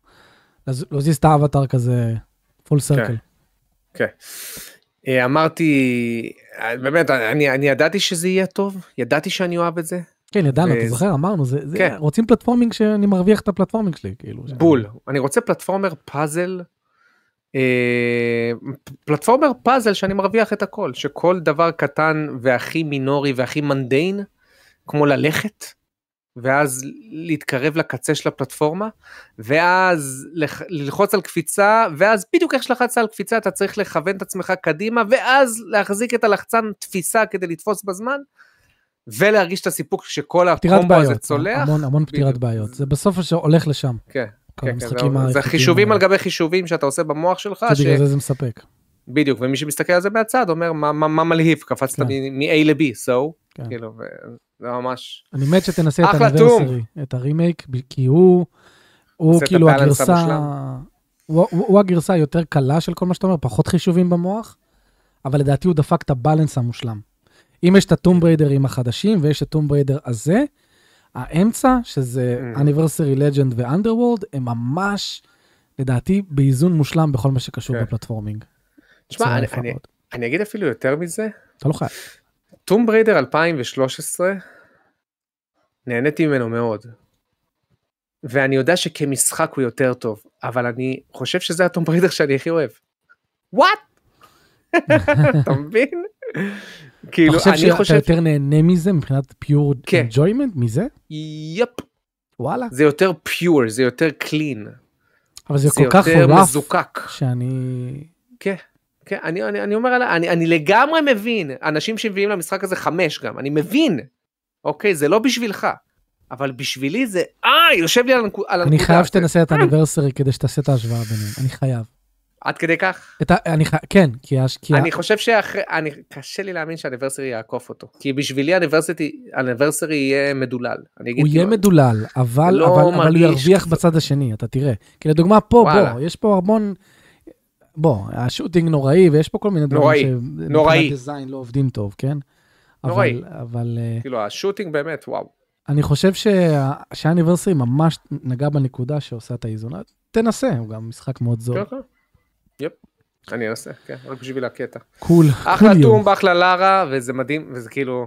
להז- להזיז את האבטר כזה full circle. כן. אה, אמרתי, אה, באמת, אני, אני ידעתי שזה יהיה טוב, ידעתי שאני אוהב את זה, כן, ידענו, אתה וזה- זוכר, אמרנו, זה, זה, כן. רוצים platforming שאני מרוויח את ה platforming שלי, כאילו. בול. אני רוצה platformer puzzle, אה, platformer puzzle שאני מרוויח את הכל, שכל דבר קטן והכי מינורי והכי mundane, כמו ללכת, ואז להתקרב לקצה של הפלטפורמה, ואז לח- ללחוץ על קפיצה, ואז בדיוק איך שלחצת על קפיצה אתה צריך לכוון את עצמך קדימה, ואז להחזיק את הלחצן תפיסה כדי לתפוס בזמן, ולהרגיש את הסיפוק שכל הקומבו הזה בעיות, צולח. המון, המון פתירת בדיוק. בעיות. זה בסוף שהולך לשם. כן. כן, כן, זה- חישובים על. גבי חישובים שאתה עושה במוח שלך. שבגלל זה זה מספק. בדיוק, ומי שמסתכל על זה מהצד אומר מה, מה, מה מלהיב, קפצת כן. מ-A ל-B, so, כן. כאילו, זה ממש, אני מת שתנסה את ה Anniversary, את הרימייק, כי הוא, הוא כאילו הגרסה. הוא, הוא, הוא הגרסה היותר קלה של כל מה שאתה אומר, פחות חישובים במוח, אבל לדעתי הוא דפק את ה balance המושלם. אם יש את הטומב ריידרים החדשים ויש את ה Tomb Raider הזה, האמצע, שזה. Anniversary Legend ו Underworld, הם ממש, לדעתי, באיזון מושלם בכל מה שקשור כן. ב platforming. תשמע. אני אגיד אפילו יותר מזה, אתה לא חייב. Tomb Raider 2013, נהניתי ממנו מאוד. ואני יודע שכמשחק הוא יותר טוב, אבל אני חושב שזה ה Tomb Raider שאני הכי אוהב. What? *laughs* אתה מבין? אתה כאילו, חושב אני שאתה חושב, יותר נהנה מזה מבחינת pure כן. enjoyment מזה? Yep, וואלה. זה יותר pure, זה יותר clean, אבל זה זה כל כך יותר רף מזוקק. שאני... כן, כן, אני, אני, אני אומר, אני, אני לגמרי מבין, אנשים שמביאים למשחק הזה חמש גם, אני מבין, אוקיי, זה לא בשבילך, אבל בשבילי זה, אה, יושב לי על, הנקו- על אני הנקודה. חייב זה- שתנסה את האניברסרי כדי שתעשה את ההשוואה ביניהם. אני חייב. עד כדי כך? את ה, אני, ח- כן, כי, הש- כי ה- אני חושב שאחרי, אני, קשה לי להאמין שהאניברסרי יעקוף אותו. כי בשבילי האניברסרי, יהיה מדולל. אני אגיד הוא יהיה כאילו, מדולל, אבל, לא אבל, אבל הוא ירוויח בצד השני, אתה תראה. כי לדוגמה פה, וואלה. בוא, יש פה המון... בוא, השוטינג נוראי, ויש פה כל מיני דברים נוראי, נוראי. שמבחינת דיזיין לא עובדים טוב, כן? נוראי. אבל, אבל אה, כאילו השוטינג באמת, וואו. אני חושב שה- שהאניברסרי ממש נגע בנקודה שעושה את האיזון. תנסה, הוא גם משחק מאוד זול. כן, כן. יפ. אני אנסה, כן, רק בשביל הקטע. קול, אחלה. טום, אחלה לארה, וזה מדהים, וזה כאילו...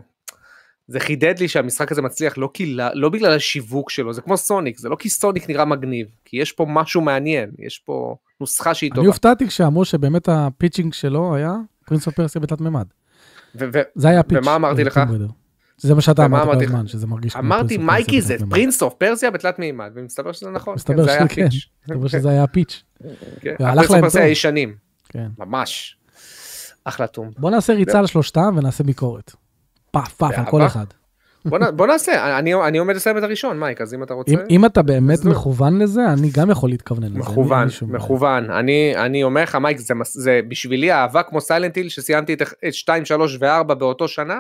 זה חידד לי שהמשחק הזה מצליח לא, כי, לא בגלל השיווק שלו, זה כמו סוניק, זה לא כי סוניק נראה מגניב, כי יש פה משהו מעניין, יש פה נוסחה שהיא אני טובה. הופתעתי כשאמרו שבאמת ה pitching שלו היה Prince of Persia בתלת מימד. זה היה ה pitch. ומה אמרתי לך? זה מה שאתה אמרת כל? הזמן, שזה מרגיש כמו אמרתי Prince מייקי זה. Prince of Persia בתלת מימד, ומסתבר שזה נכון, מסתבר כן, זה היה שכן. ה pitch. מסתבר *laughs* שזה היה ה pitch. כן, והלך ה Prince of Persia. הישנים, כן. ממש. אחלה טום. בוא נעשה ריצה על שלושתם ונעשה ביקורת. פאף פאף על כל. אחד. בוא נעשה, אני- אני עומד לסיים את הראשון, מייק, אז אם אתה רוצה... אם- אתה באמת. מכוון לזה, אני גם יכול להתכוונן לזה. מכוון. מכוון. אני, אני אומר לך, מייק, זה, בשבילי אהבה כמו Silent Hill, שסיימתי את 2, 3 ו-4 באותו שנה.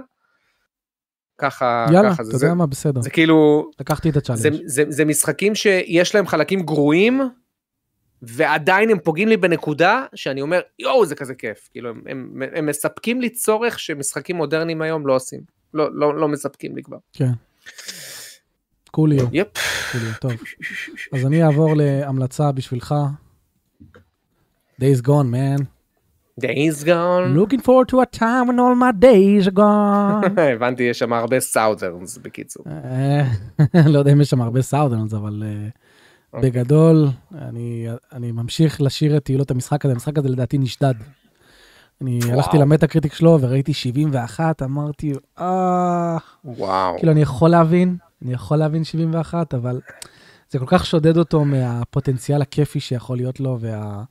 ככה, יאללה, ככה אתה זה, זה, יודע מה, בסדר. זה כאילו, לקחתי את זה, ה challenge. זה, זה משחקים שיש להם חלקים גרועים, ועדיין הם פוגעים לי בנקודה שאני אומר, יואו, זה כזה כיף. כאילו, הם, הם, הם מספקים לי צורך שמשחקים מודרניים היום לא עושים. לא, לא, לא מספקים לי כבר. כן. קוליו, יפ. קוליו, טוב. אז אני אעבור להמלצה בשבילך. Days gone, man. Days gone. Looking forward to a time when all my days are gone. *laughs* הבנתי, יש שם הרבה סאודרנס בקיצור. אה, *laughs* לא יודע אם יש שם הרבה southerners, אבל אה, אוקיי. בגדול, אני אני ממשיך לשיר את תהילות המשחק הזה, המשחק הזה לדעתי נשדד. אני וואו. הלכתי ל Metacritic שלו וראיתי 71, אמרתי, אה... וואו. כאילו אני יכול להבין, אני יכול להבין 71, אבל זה כל כך שודד אותו מהפוטנציאל הכיפי שיכול להיות לו, וה...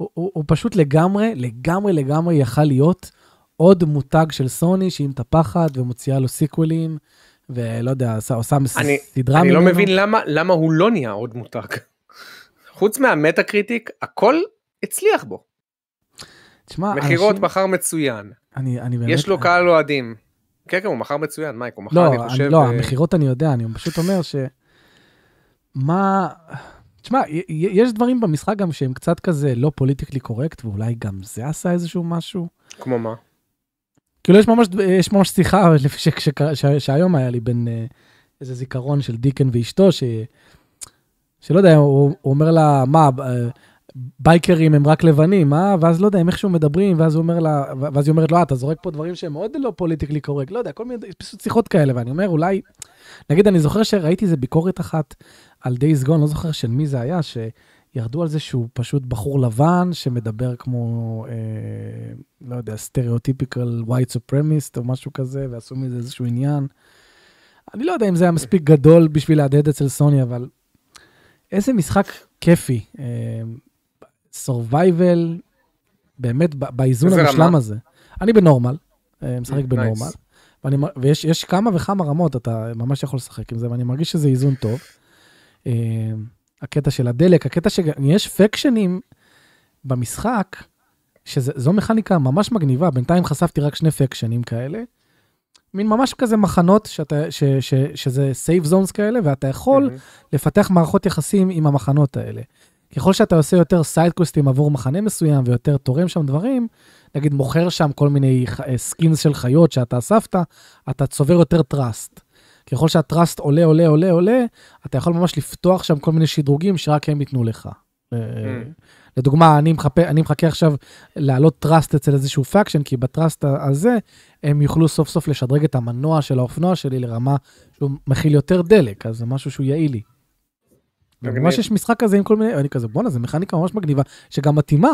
הוא, הוא, הוא פשוט לגמרי, לגמרי, לגמרי יכל להיות עוד מותג של סוני שהיא מטפחת ומוציאה לו סיקוולים, ולא יודע, עושה, עושה אני, סדרה אני לא ממנו. מבין למה, למה הוא לא נהיה עוד מותג. חוץ מה Metacritic, הכל הצליח בו. תשמע, מכירות אנשים- מכר מצוין. אני, אני באמת... יש לו קהל אוהדים. כן, כן, הוא מכר מצוין, מייק, הוא מכר, לא, אני אני, חושב... לא, אה, המכירות אני יודע, אני פשוט אומר ש... מה... תשמע, יש דברים במשחק גם שהם קצת כזה לא politically correct, ואולי גם זה עשה איזשהו משהו. כמו מה? כאילו יש ממש, יש ממש שיחה שהיום היה לי בין אה, איזה זיכרון של דיקן ואשתו, ש, שלא יודע, הוא, הוא אומר לה, מה, אה, בייקרים הם רק לבנים, אה? ואז לא יודע, הם איכשהו מדברים, ואז אומר לה, ואז היא אומרת לו, "אה, אתה זורק פה דברים שהם מאוד לא politically correct, לא יודע, כל מיני, פשוט שיחות כאלה, ואני אומר, אולי, נגיד, אני זוכר שראיתי איזה ביקורת אחת על Days Gone, לא זוכר של מי זה היה, שירדו על זה שהוא פשוט בחור לבן, שמדבר כמו, אה, לא יודע, stereotypical white supremacist או משהו כזה, ועשו מזה איזשהו עניין. אני לא יודע אם זה היה מספיק גדול בשביל להדהד אצל סוני, אבל איזה משחק כיפי. survival, באמת ב- באיזון המושלם רמה? הזה. אני ב normal, אה, משחק ב normal. ואני, ויש יש כמה וכמה רמות, אתה ממש יכול לשחק עם זה, ואני מרגיש שזה איזון טוב. אה, הקטע של הדלק, הקטע שיש פקשנים במשחק, שזו מכניקה ממש מגניבה, בינתיים חשפתי רק שני פקשנים כאלה. מין ממש כזה מחנות שאתה, ש, ש, שזה safe zones כאלה, ואתה יכול מהמם. לפתח מערכות יחסים עם המחנות האלה. ככל שאתה עושה יותר סיידקווסטים עבור מחנה מסוים ויותר תורם שם דברים, נגיד מוכר שם כל מיני skins של חיות שאתה אספת, אתה צובר יותר trust. ככל שה trust עולה, עולה, עולה, עולה, אתה יכול ממש לפתוח שם כל מיני שדרוגים שרק הם ייתנו לך. אה, לדוגמה, אני מחכה, אני מחכה עכשיו להעלות trust אצל איזשהו faction, כי ב trust הזה הם יוכלו סוף סוף לשדרג את המנוע של האופנוע שלי לרמה שהוא מכיל יותר דלק, אז זה משהו שהוא יעיל לי. ממש יש משחק כזה עם כל מיני, אני כזה, בואנה, זו מכניקה ממש מגניבה, שגם מתאימה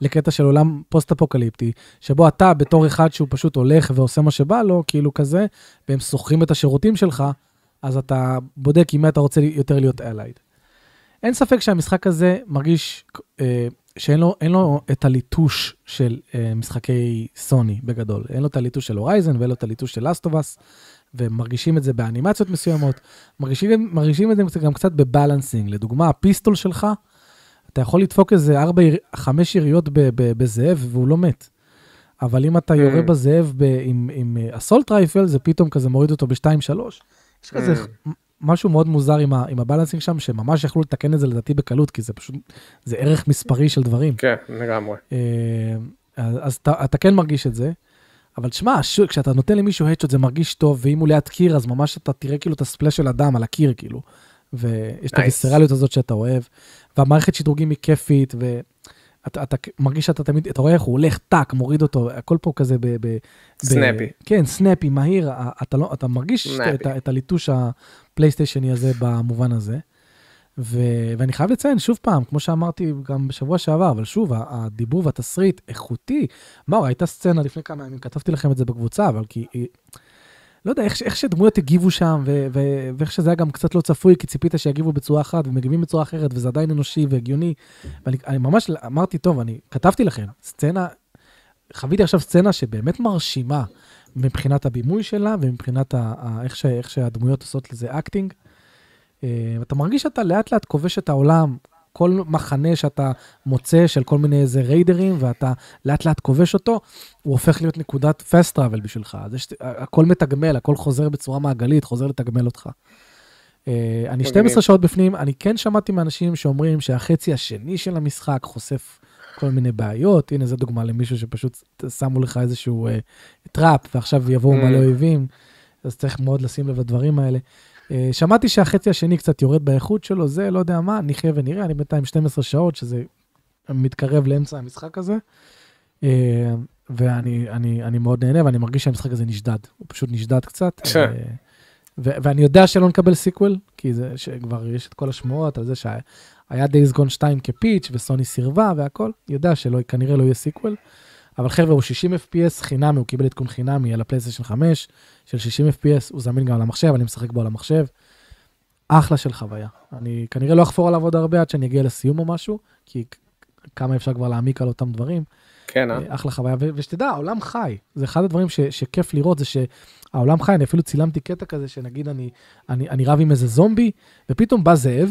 לקטע של עולם פוסט-אפוקליפטי, שבו אתה בתור אחד שהוא פשוט הולך ועושה מה שבא לו, כאילו כזה, והם שוכרים את השירותים שלך, אז אתה בודק עם מי אתה רוצה יותר להיות allied. אין ספק שהמשחק הזה מרגיש אה, שאין לו, לו את הליטוש של אה, משחקי סוני בגדול. אין לו את הליטוש של Horizon ואין לו את הליטוש של Last of Us, ומרגישים את זה באנימציות מסוימות. מרגישים, מרגישים את זה גם קצת ב balancing. לדוגמה, ה pistol שלך אתה יכול לדפוק איזה 4-5 יריות ב- ב- בזאב והוא לא מת. אבל אם אתה יורה Mm. בזאב ב- עם- עם assault rifle, זה פתאום כזה מוריד אותו ב-2-3. יש כזה Mm. משהו מאוד מוזר עם, ה- עם ה balancing שם, שממש יכלו לתקן את זה לדעתי בקלות, כי זה פשוט, זה ערך מספרי של דברים. כן, לגמרי. אה, אז אז אתה, אתה כן מרגיש את זה. אבל תשמע, כשאתה נותן למישהו headshot זה מרגיש טוב, ואם הוא ליד קיר, אז ממש אתה תראה כאילו את ה splash של הדם על הקיר, כאילו. ויש את Nice. הוויסרליות הזאת שאתה אוהב, והמערכת שדרוגים היא כיפית, ואתה אתה מרגיש שאתה תמיד, אתה רואה איך הוא הולך, טאק, מוריד אותו, הכל פה כזה ב... ב ב- סנאפי. כן, סנאפי, מהיר, אתה, לא, אתה מרגיש סנאפי. את, את הליטוש הפלייסטיישני הזה במובן הזה. ו... ואני חייב לציין, שוב פעם, כמו שאמרתי גם בשבוע שעבר, אבל שוב, הדיבור והתסריט איכותי. מאור, הייתה סצנה לפני כמה ימים, כתבתי לכם את זה בקבוצה, אבל כי... לא יודע, איך, איך שדמויות הגיבו שם, ו- ו- ואיך שזה היה גם קצת לא צפוי, כי ציפית שיגיבו בצורה אחת, ומגיבים בצורה אחרת, וזה עדיין אנושי והגיוני. ואני אני ממש אמרתי, טוב, אני כתבתי לכם, סצנה, חוויתי עכשיו סצנה שבאמת מרשימה מבחינת הבימוי שלה, ומבחינת ה- ה- איך, ש- איך שהדמויות עושות לזה acting. אה, אתה מרגיש שאתה לאט לאט כובש את העולם, כל מחנה שאתה מוצא של כל מיני איזה ריידרים, ואתה לאט לאט כובש אותו, הוא הופך להיות נקודת fast travel בשבילך. אז יש, הכל מתגמל, הכל חוזר בצורה מעגלית, חוזר לתגמל אותך. אה, אני 12 מגניב. שעות בפנים, אני כן שמעתי מאנשים שאומרים שהחצי השני של המשחק חושף כל מיני בעיות. הנה, זו דוגמה למישהו שפשוט שמו לך איזשהו אה, trap, ועכשיו יבואו Mm. מלא אויבים, אז צריך מאוד לשים לב לדברים האלה. אה, שמעתי שהחצי השני קצת יורד באיכות שלו, זה לא יודע מה, נחיה ונראה, אני בינתיים 12 שעות, שזה מתקרב לאמצע המשחק הזה. אה, ואני אני, אני מאוד נהנה, ואני מרגיש שהמשחק הזה נשדד. הוא פשוט נשדד קצת. כן. אה, ו- ואני יודע שלא נקבל sequel, כי זה שכבר יש את כל השמועות על זה שהיה Days Gone 2 כ pitch וסוני סירבה והכל, יודע שכנראה לא יהיה sequel. אבל חבר'ה, הוא 60 FPS חינמי, הוא קיבל עדכון חינמי על הפלייסטיישן 5 של 60 FPS, הוא זמין גם על המחשב, אני משחק בו על המחשב. אחלה של חוויה. אני כנראה לא אחפור עליו עוד הרבה עד שאני אגיע לסיום או משהו, כי כמה אפשר כבר להעמיק על אותם דברים. כן, אה? אה, אחלה חוויה, ו- ושתדע, העולם חי. זה אחד הדברים ש- שכיף לראות, זה שהעולם חי, אני אפילו צילמתי קטע כזה, שנגיד אני, אני, אני רב עם איזה זומבי, ופתאום בא זאב,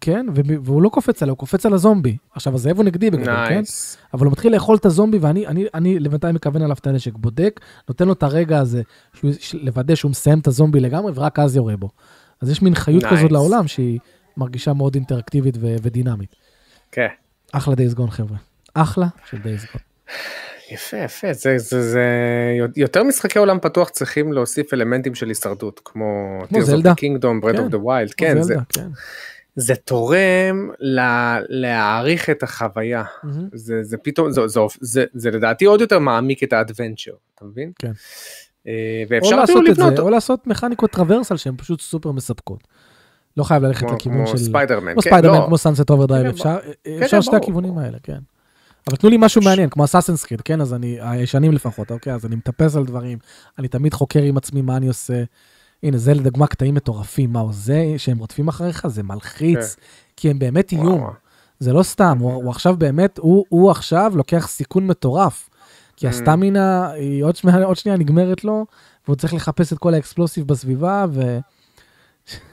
כן, והוא לא קופץ עליו, הוא קופץ על הזומבי. עכשיו, הזאב הוא נגדי בגדול, כן? nice. אבל הוא מתחיל לאכול את הזומבי, ואני אני, אני לבינתיים מכוון עליו את הנשק, בודק, נותן לו את הרגע הזה, שהוא, לוודא שהוא מסיים את הזומבי לגמרי, ורק אז יורה בו. אז יש מין חיות Nice. כזאת לעולם, שהיא מרגישה מאוד אינטראקטיבית ו- ודינמית. כן. אחלה Days Gone, חבר'ה. אחלה של Days Gone. יפה, יפה. זה, זה, זה... יותר משחקי עולם פתוח צריכים להוסיף אלמנטים של הישרדות, כמו כמו זלדה. כן. Wild. כן, זה, זלדה, כן. זה תורם לה, להעריך את החוויה. מהמם. זה, זה פתאום, זה, זה, זה, זה לדעתי עוד יותר מעמיק את ה adventure, אתה מבין? כן. אה, ואפשר אפילו לבנות, זה, או לעשות מכניקות traversal שהן פשוט סופר מספקות. לא חייב ללכת כמו, לכיוון כמו של... ספיידרמן. כמו כן, ספיידרמן, לא, כמו Sunset Overdrive, כן, אפשר כן, אפשר שתי. הכיוונים האלה, כן. אבל תנו לי משהו מעניין, כמו Assassin's Creed, כן? אז אני, הישנים לפחות, אוקיי? אז אני מטפס על דברים, אני תמיד חוקר עם עצמי מה אני עושה. הנה, זה לדוגמה קטעים מטורפים, מה זה שהם רודפים אחריך, זה מלחיץ, כי הם באמת איום. זה לא סתם, הוא, הוא עכשיו באמת, הוא, הוא עכשיו לוקח סיכון מטורף. כי Mm. הסטמינה היא עוד שנייה, *laughs* עוד שנייה נגמרת לו, והוא צריך לחפש את כל האקספלוסיב בסביבה, ואני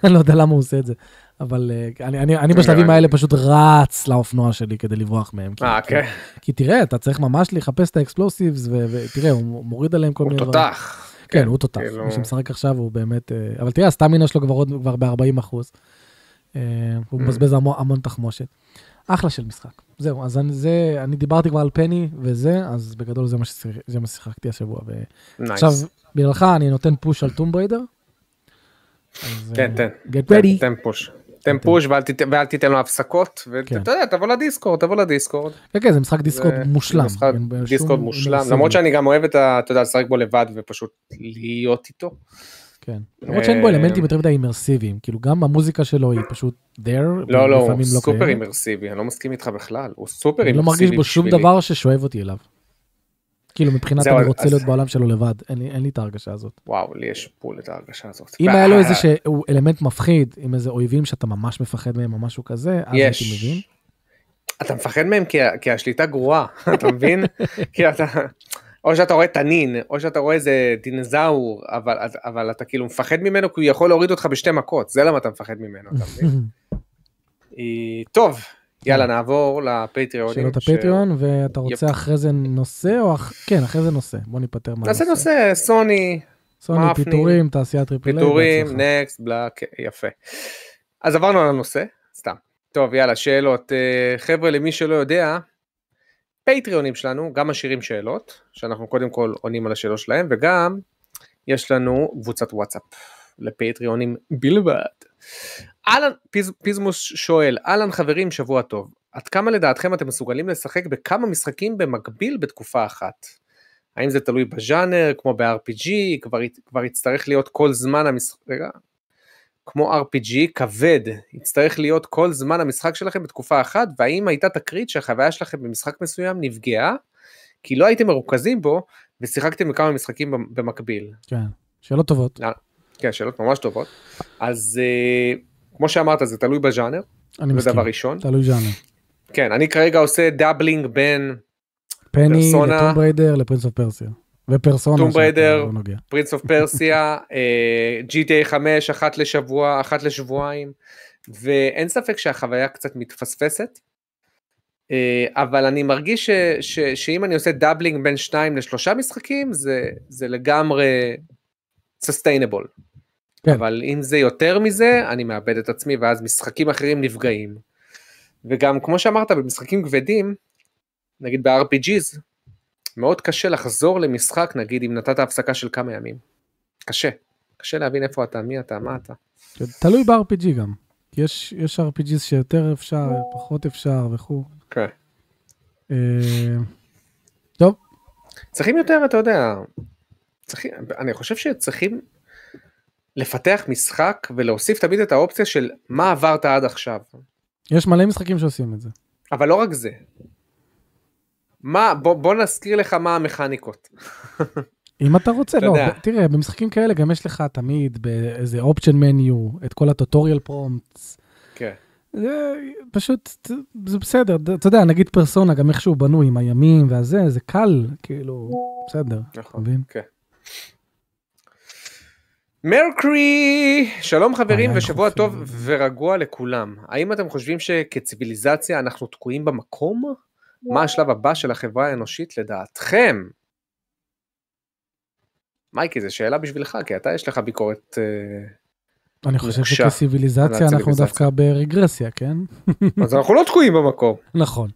*laughs* לא יודע למה הוא עושה את זה. אבל אה, אני, אני, אני בשלבים האלה פשוט רץ לאופנוע שלי כדי לברוח מהם. כי- אה, כי- כן, כי תראה, אתה צריך ממש לחפש את ה explosives, ותראה, הוא מוריד עליהם כל הוא מיני דברים. תותח. כן, הוא תותח. כאילו- מי שמשחק עכשיו הוא באמת... אה, אבל תראה, הסטמינה שלו כבר עוד כבר ב-40 אחוז. הוא Mm. מבזבז המון, תחמושת. אחלה של משחק. זהו, אז אני, זה, אני דיברתי כבר על פני וזה, אז בגדול זה מה, ששיח, זה מה ששיחקתי השבוע. ועכשיו, nice. בגללך אני נותן push על Tomb Raider. כן, תן. get תן- ready. תן push. תן push ואל תיתן- ואל תיתן לו הפסקות, כן. ואתה יודע, תבוא ל Discord, תבוא ל Discord. כן, כן, זה משחק Discord מושלם. משחק Discord מושלם. למרות שאני גם אוהב את ה... אתה יודע, לשחק בו לבד ופשוט להיות איתו. כן. למרות שאין בו אה, אלמנטים יותר מדי immersiveיים. כאילו, גם המוזיקה שלו היא פשוט there. לא, לא, הוא ולפעמים super. immersive, אני לא מסכים איתך בכלל, הוא סופר אני לא immersive מרגיש בו שום. דבר ששואב אותי אליו. כאילו, מבחינת אני רוצה אז- להיות בעולם שלו לבד, אין לי- אין לי את ההרגשה הזאת. וואו, לי יש פול את ההרגשה הזאת. אם היה לו איזה שהוא אלמנט מפחיד, עם איזה אויבים שאתה ממש מפחד מהם או משהו כזה, אז הייתי. מבין. אתה מפחד מהם כי, כי השליטה גרועה, *laughs* אתה מבין? כי אתה... או שאתה רואה תנין, או שאתה רואה איזה דינזאור, אבל, אבל אתה כאילו מפחד ממנו כי הוא יכול להוריד אותך בשתי מכות, זה למה אתה מפחד ממנו, אתה מבין? *laughs* אה, טוב, יאללה, נעבור לפטריונים. שאלות ש- הפטריון, ואתה רוצה אחרי זה נושא, או אח- כן, אחרי זה נושא. בוא ניפטר מה נעשה נושא, סוני, סוני, מפני, פיטורים, תעשיית triple A, פיטורים. next, בלאק, יפה. אז עברנו על הנושא, סתם. טוב, יאללה, שאלות. אה, חבר'ה, למי שלא יודע, פטריונים שלנו גם משאירים שאלות, שאנחנו קודם כל עונים על השאלות שלהם, וגם יש לנו קבוצת וואטסאפ לפטריונים בלבד. אהלן, פיז, פיזמוס שואל, אהלן חברים, שבוע טוב. עד כמה לדעתכם אתם מסוגלים לשחק בכמה משחקים במקביל בתקופה אחת? האם זה תלוי בז'אנר, כמו ב-RPG, כבר, כבר יצטרך להיות כל זמן המשחק, רגע, כמו RPG כבד, יצטרך להיות כל זמן המשחק שלכם בתקופה אחת, והאם הייתה תקרית שהחוויה שלכם במשחק מסוים נפגעה, כי לא הייתם מרוכזים בו, ושיחקתם בכמה משחקים במ- במקביל. כן, שאלות טובות. כן, שאלות ממש טובות. אז אה, כמו שאמרת, זה תלוי בז'אנר, אני זה מסכים. דבר ראשון. תלוי ז'אנר. כן, אני כרגע עושה dabbling בין פני Persona- לטום בריידר ל Prince of Persia. ופרסונה. טום שאתה Raider, לא. Prince of Persia, אה, GTA 5 אחת לשבוע, אחת לשבועיים, ואין ספק שהחוויה קצת מתפספסת, אה, אבל אני מרגיש ש, ש, שאם אני עושה dabbling בין שניים לשלושה משחקים, זה, זה לגמרי sustainable. כן. אבל אם זה יותר מזה, אני מאבד את עצמי, ואז משחקים אחרים נפגעים. וגם, כמו שאמרת, במשחקים כבדים, נגיד ב-RPGs, מאוד קשה לחזור למשחק, נגיד אם נתת הפסקה של כמה ימים. קשה. קשה להבין איפה אתה, מי אתה, מה אתה. כן, תלוי ב-RPG גם. יש יש RPGs שיותר אפשר, פחות אפשר וכו'. כן. אה, טוב, צריכים יותר, אתה יודע, צריכים, אני חושב שצריכים לפתח משחק ולהוסיף תמיד את האופציה של מה עברת עד עכשיו. יש מלא משחקים שעושים את זה. אבל לא רק זה. מה, בוא, בוא נזכיר לך מה המכניקות. אם אתה רוצה, לא, יודע. תראה, במשחקים כאלה גם יש לך תמיד באיזה options menu, את כל ה tutorial prompts. כן. זה פשוט, זה בסדר, אתה יודע, נגיד פרסונה, גם איך שהוא בנוי עם הימים והזה, זה קל, כאילו, בסדר, נכון. מבין? כן. מרקרי, שלום חברים ושבוע חופים. טוב ורגוע לכולם. האם אתם חושבים שכציוויליזציה אנחנו תקועים במקום? מה השלב הבא של החברה האנושית לדעתכם? מייקי, זו שאלה בשבילך, כי אתה יש לך ביקורת... אה, אני חושב שכציוויליזציה אנחנו. דווקא ברגרסיה, כן? *laughs* אז אנחנו לא תקועים במקום. נכון.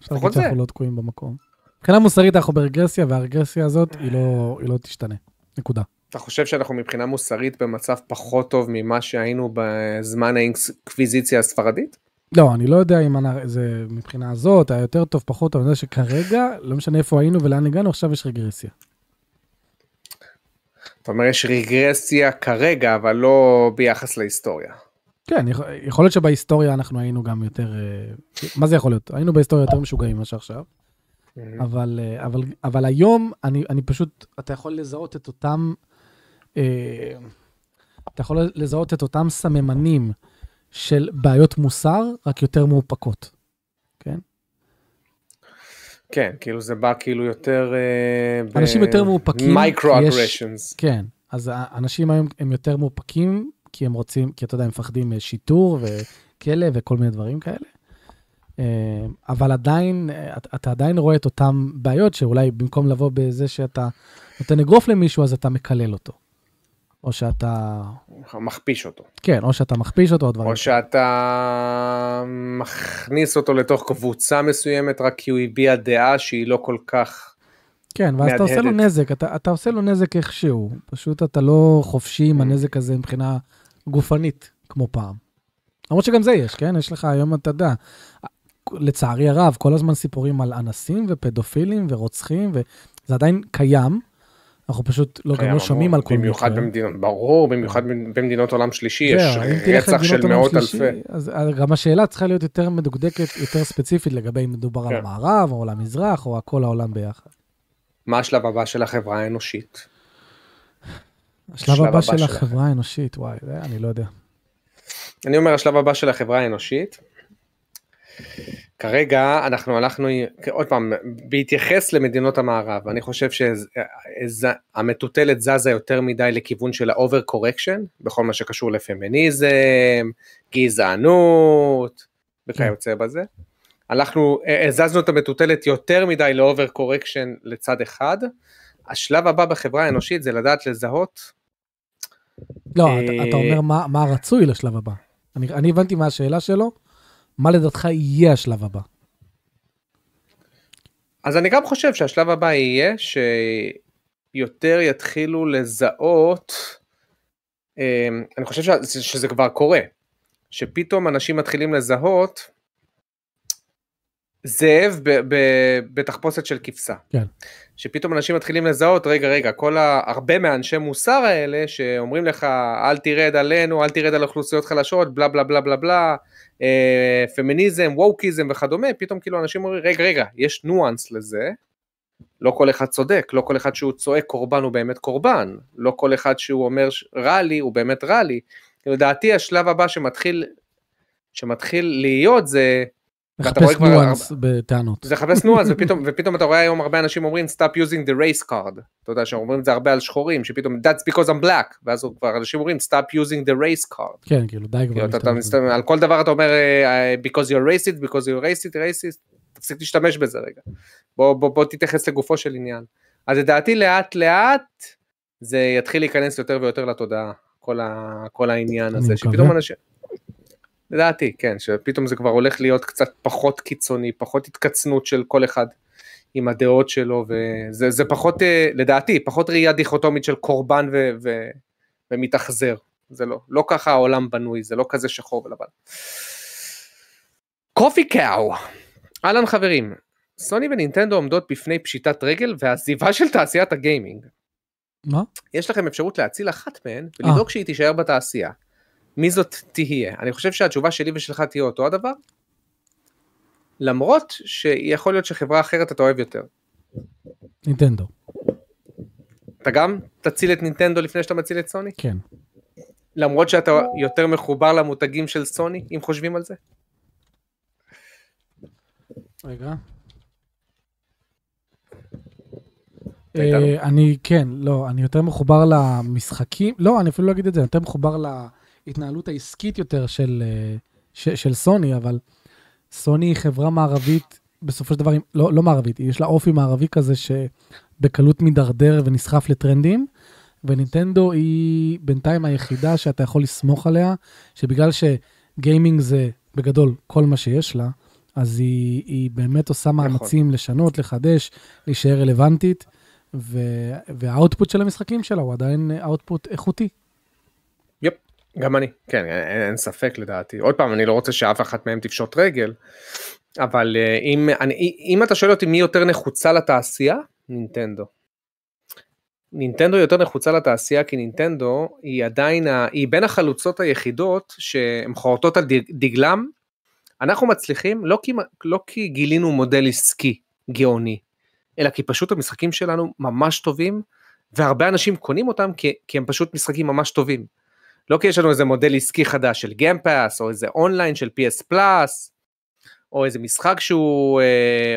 אפשר לפחות להגיד. שאנחנו לא תקועים במקום. מבחינה מוסרית אנחנו ברגרסיה, והרגרסיה הזאת היא לא- היא לא תשתנה. נקודה. אתה חושב שאנחנו מבחינה מוסרית במצב פחות טוב ממה שהיינו בזמן האינקוויזיציה הספרדית? לא, אני לא יודע אם אני- זה מבחינה הזאת, היה יותר טוב, פחות טוב, אני יודע שכרגע, לא משנה איפה היינו ולאן הגענו, עכשיו יש רגרסיה. אתה אומר יש רגרסיה כרגע, אבל לא ביחס להיסטוריה. כן, יכול- להיות שבהיסטוריה אנחנו היינו גם יותר, אה, מה זה יכול להיות? היינו בהיסטוריה יותר משוגעים ממה שעכשיו, אבל, אה, אבל, אבל היום אני, אני פשוט, אתה יכול לזהות את אותם, אתה יכול לזהות את אותם סממנים של בעיות מוסר, רק יותר מאופקות. כן? כן, כאילו זה בא כאילו יותר... אה, ב- אנשים יותר מאופקים, מייקרו כי יש- אגרשנס. כן, אז האנשים היום הם יותר מאופקים, כי הם רוצים, כי אתה יודע, הם מפחדים משיטור וכלא וכל מיני דברים כאלה. אה, אבל עדיין, אה, אתה עדיין רואה את אותן בעיות שאולי במקום לבוא בזה שאתה נותן אגרוף למישהו, אז אתה מקלל אותו. או שאתה, מכפיש אותו. כן, או שאתה מכפיש אותו, או דברים. או שאתה מכניס אותו לתוך קבוצה מסוימת רק כי הוא הביע דעה שהיא לא כל כך... כן, ואז אתה עושה לו מהדהדת. נזק, אתה, אתה עושה לו נזק איכשהו. פשוט אתה לא חופשי עם הנזק הזה מבחינה גופנית, כמו פעם. למרות שגם זה יש, כן? יש לך היום, אתה יודע, לצערי הרב, כל הזמן סיפורים על אנסים ופדופילים ורוצחים, וזה עדיין קיים. אנחנו פשוט לא, גם לא שומעים המון, על כל במיוחד מקרה. במדינות, ברור, במיוחד במדינות עולם שלישי, יש רצח של מאות אלפי. אז גם השאלה צריכה להיות יותר מדוקדקת, יותר ספציפית לגבי אם מדובר על כן. המערב או על המזרח או כל העולם ביחד. מה השלב הבא של החברה האנושית? השלב הבא של החברה האנושית, וואי, אני לא יודע. אני אומר השלב הבא של החברה האנושית. כרגע אנחנו הלכנו, עוד פעם, בהתייחס למדינות המערב, אני חושב שהמטוטלת זזה יותר מדי לכיוון של ה over correction, בכל מה שקשור לפמיניזם, גזענות, וכיוצא בזה. אנחנו אה, הזזנו את המטוטלת יותר מדי ל over correction לצד אחד. השלב הבא בחברה האנושית זה לדעת לזהות. לא, אה, אתה, אתה אומר מה, רצוי לשלב הבא. אני הבנתי מה השאלה שלו, מה לדעתך יהיה השלב הבא? אז אני גם חושב שהשלב הבא יהיה שיותר יתחילו לזהות, אה, אני חושב שזה כבר קורה, שפתאום אנשים מתחילים לזהות זאב ב- ב- בתחפושת של כבשה. כן. שפתאום אנשים מתחילים לזהות, רגע, רגע, כל ה... הרבה מהאנשי מוסר האלה שאומרים לך, אל תרד עלינו, אל תרד על אוכלוסיות חלשות, בלה בלה בלה בלה בלה, אה, פמיניזם, ווקיזם וכדומה, פתאום כאילו אנשים אומרים, רגע, רגע, יש ניואנס לזה, לא כל אחד צודק, לא כל אחד שהוא צועק קורבן הוא באמת קורבן, לא כל אחד שהוא אומר רע לי הוא באמת רע לי. לדעתי השלב הבא שמתחיל, שמתחיל להיות זה, לחפש ניואנס בטענות. זה לחפש ניואנס ופתאום ופתאום אתה רואה היום הרבה אנשים אומרים stop using the race card אתה יודע שאומרים את זה הרבה על שחורים שפתאום that's because I'm black ואז כבר אנשים אומרים stop using the race card. כן, כאילו, די כבר. כאילו, אתה, אתה על כל דבר אתה אומר because you're racist because you're racist racist תפסיק להשתמש בזה רגע. בוא, בוא, בוא תתייחס לגופו של עניין. אז לדעתי לאט לאט זה יתחיל להיכנס יותר ויותר לתודעה כל, ה, כל העניין הזה מקווה. שפתאום אנשים. לדעתי כן שפתאום זה כבר הולך להיות קצת פחות קיצוני פחות התקצנות של כל אחד עם הדעות שלו וזה זה פחות אה, לדעתי פחות ראייה דיכוטומית של קורבן ו, ו, ומתאכזר זה לא לא ככה העולם בנוי זה לא כזה שחור ולבן. קופי קאו אהלן חברים סוני ונינטנדו עומדות בפני פשיטת רגל ועזיבה של תעשיית הגיימינג. מה? יש לכם אפשרות להציל אחת מהן ולדאוג שהיא תישאר בתעשייה. מי זאת תהיה? אני חושב שהתשובה שלי ושלך תהיה אותו הדבר. למרות שיכול להיות שחברה אחרת אתה אוהב יותר. נינטנדו. אתה גם תציל את נינטנדו לפני שאתה מציל את סוני? כן. למרות שאתה יותר מחובר למותגים של סוני, אם חושבים על זה? רגע. אה, אני כן, לא, אני יותר מחובר למשחקים, לא, אני אפילו לא אגיד את זה, אני יותר מחובר להתנהלות העסקית יותר של, אה, ש, של סוני, אבל סוני היא חברה מערבית, בסופו של דבר, לא, לא מערבית, יש לה אופי מערבי כזה שבקלות מידרדר ונסחף לטרנדים, ונינטנדו היא בינתיים היחידה שאתה יכול לסמוך עליה, שבגלל שגיימינג זה בגדול כל מה שיש לה, אז היא, היא באמת עושה מאמצים לשנות, לחדש, להישאר רלוונטית, ו- והאוטפוט של המשחקים שלה הוא עדיין אאוטפוט איכותי. יפ, גם אני, כן, אין, אין ספק לדעתי. עוד פעם, אני לא רוצה שאף אחת מהם תפשוט רגל, אבל אה, אם, אני, אם אתה שואל אותי מי יותר נחוצה לתעשייה, נינטנדו. נינטנדו יותר נחוצה לתעשייה כי נינטנדו היא עדיין, ה- היא בין החלוצות היחידות שהן חורטות על דג- דגלם. אנחנו מצליחים לא כי, לא כי גילינו מודל עסקי גאוני, אלא כי פשוט המשחקים שלנו ממש טובים, והרבה אנשים קונים אותם כי, כי הם פשוט משחקים ממש טובים. לא כי יש לנו איזה מודל עסקי חדש של Game Pass, או איזה אונליין של PS Plus, או איזה משחק שהוא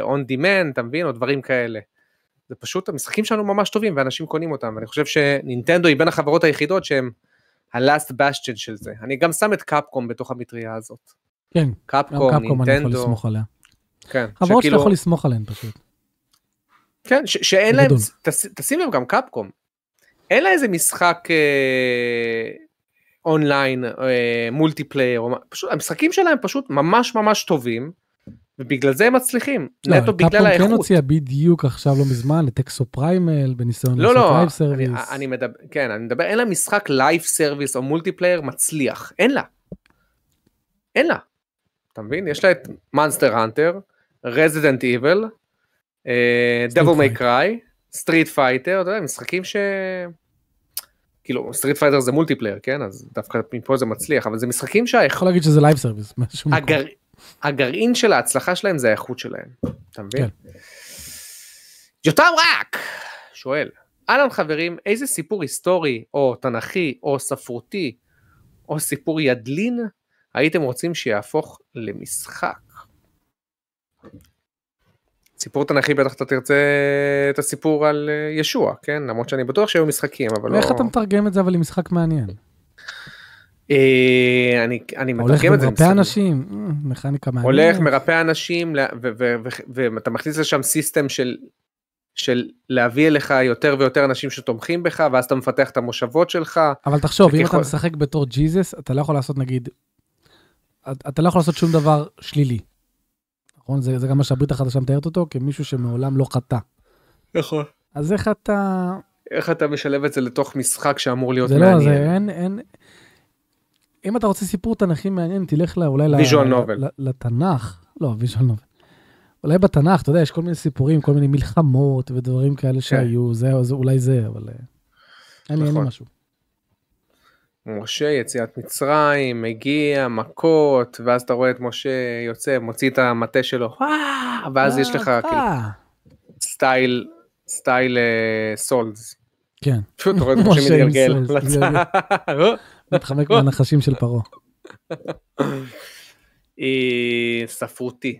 uh, on demand, אתה מבין? או דברים כאלה. זה פשוט, המשחקים שלנו ממש טובים ואנשים קונים אותם, ואני חושב שנינטנדו היא בין החברות היחידות שהם ה-last bastion של זה. אני גם שם את קפקום בתוך המטריה הזאת. כן, גם קפקום, קפקום אני יכול לסמוך עליה. כן, חברות שאתה שכאילו- יכול לסמוך עליהן פשוט. כן, ש- שאין להם, תשים לב גם קפקום, אין לה איזה משחק אה, אונליין, אה, multiplayer, פשוט, המשחקים שלהם פשוט ממש ממש טובים, ובגלל זה הם מצליחים, לא, נטו בגלל Capcom האיכות. כן הוציאה בדיוק עכשיו לא מזמן את Exoprimal בניסיון לא, לעשות לא, live אני, service. אני מדבר, כן, אני מדבר, אין לה משחק live service או multiplayer מצליח, אין לה. אין לה. אתה מבין? יש לה את Monster Hunter, Resident Evil, Devil Fighter. Cry, Street Fighter, אתה יודע, משחקים ש... כאילו, Street Fighter זה multiplayer, כן? אז דווקא מפה זה מצליח, אבל זה משחקים שהאיכות... יכול להגיד שזה live service. הגר... הגרעין של ההצלחה שלהם זה האיכות שלהם, אתה מבין? כן. יותם רק שואל, אהלן חברים, איזה סיפור היסטורי או תנכי או ספרותי או סיפור ידלין הייתם רוצים שיהפוך למשחק? סיפור תנכי בטח אתה תרצה את הסיפור על אה, ישוע, כן? למרות שאני בטוח שהיו משחקים, אבל לא... ואיך אתה מתרגם את זה אבל למשחק מעניין? אה, אני אני הולך מתרגם את זה. ומרפא מסתבר. אנשים, אה, מכניקה מעניינת. הולך, מרפא אנשים, ואתה מכניס לשם סיסטם של, של להביא אליך יותר ויותר אנשים שתומכים בך, ואז אתה מפתח את המושבות שלך. אבל תחשוב, אם אתה משחק בתור ג'יזוס, אתה לא יכול לעשות נגיד, אתה לא יכול לעשות שום דבר שלילי. נכון? זה זה גם מה שהברית החדשה מתארת אותו, כמישהו שמעולם לא חטא. נכון. אז איך אתה... איך אתה משלב את זה לתוך משחק שאמור להיות זה לא, מעניין? זה אין, אין... אם אתה רוצה סיפור תנכי מעניין, תלך לה, אולי ל- Visual ל- novel. ל- לתנ"ך. לא, ויז'ואל נובל. אולי בתנ"ך, אתה יודע, יש כל מיני סיפורים, כל מיני מלחמות ודברים כאלה שהיו, זה, זה אולי זה, אבל... אין לי, אין לי נכון. משהו. משה, יציאת מצרים, מגיע, מכות, ואז אתה רואה את משה יוצא, מוציא את המטה שלו, ואז יש לך כאילו אה, סטייל, סטייל אה, סולס. כן, פשוט *laughs* אתה רואה את משה מתגלגל. מתחמק *laughs* מהנחשים של פרעה. אה, ספרותי.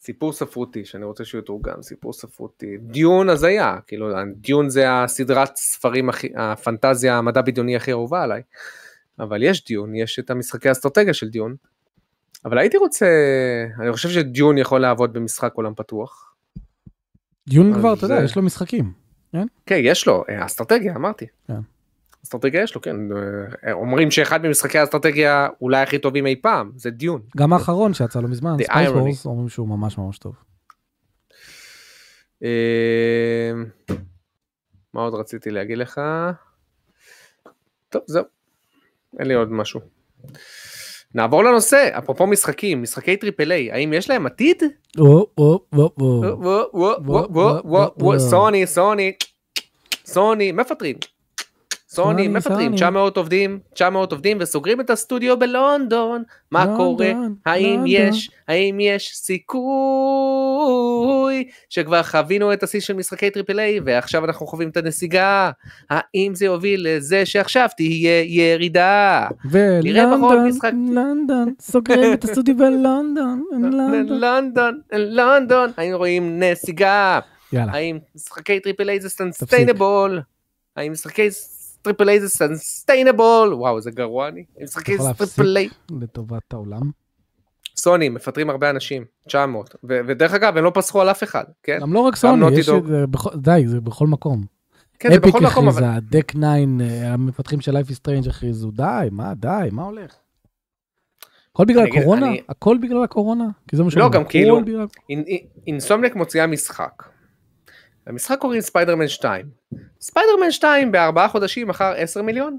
סיפור ספרותי שאני רוצה שהוא יתורגם, סיפור ספרותי. דיון הזיה, כאילו דיון זה הסדרת ספרים הכי, הפנטזיה המדע בדיוני הכי אהובה עליי. אבל יש דיון, יש את המשחקי האסטרטגיה של דיון. אבל הייתי רוצה, אני חושב שדיון יכול לעבוד במשחק עולם פתוח. דיון אז כבר, אתה יודע, יש לו משחקים. כן, יש לו, אה, אסטרטגיה, אמרתי. כן. אסטרטגיה יש לו, כן. אה, אומרים שאחד ממשחקי האסטרטגיה אולי הכי טובים אי פעם, זה דיון. גם האחרון שיצא לא מזמן. וורס, אומרים שהוא ממש ממש טוב. אה, מה עוד רציתי להגיד לך? טוב, זהו. אין לי עוד משהו. נעבור לנושא, אפרופו משחקים, משחקי triple A, האם יש להם עתיד? סוני, סוני, סוני, מפטרים. סוני, מפטרים, סוני. 900 עובדים, 900 עובדים וסוגרים את הסטודיו בלונדון. מה לונדון, קורה? האם לונדון. יש, האם יש סיכוי שכבר חווינו את השיא של משחקי triple A ועכשיו אנחנו חווים את הנסיגה? האם זה יוביל לזה שעכשיו תהיה ירידה? ולונדון, משחק. לונדון, סוגרים את הסטודיו בלונדון, *laughs* לונדון. לונדון, לונדון, היינו רואים נסיגה. יאללה, האם משחקי triple A זה sustainable? האם משחקי triple A זה sustainable? וואו, איזה גרוע אני. האם משחקי אתה יכול להפסיק? triple A... לטובת העולם. סוני, מפטרים הרבה אנשים, 900. ו- ודרך אגב, הם לא פסחו על אף אחד, כן? גם לא רק סוני, יש. את זה בכל- די, זה בכל מקום. כן, זה אפיק מקום, אבל... הכריזה, דק 9, אה, המפתחים של Life is Strange הכריזו, די, מה, די, מה הולך? הכל בגלל אני הקורונה? אני- הכל בגלל הקורונה? כי זה מה לא, שאומרים, גם הכל כאילו- בגלל- אינ- אינ- אינסומניאק מוציאה משחק. המשחק קוראים ספיידרמן 2. ספיידרמן 2 בארבעה חודשים מכר 10 מיליון?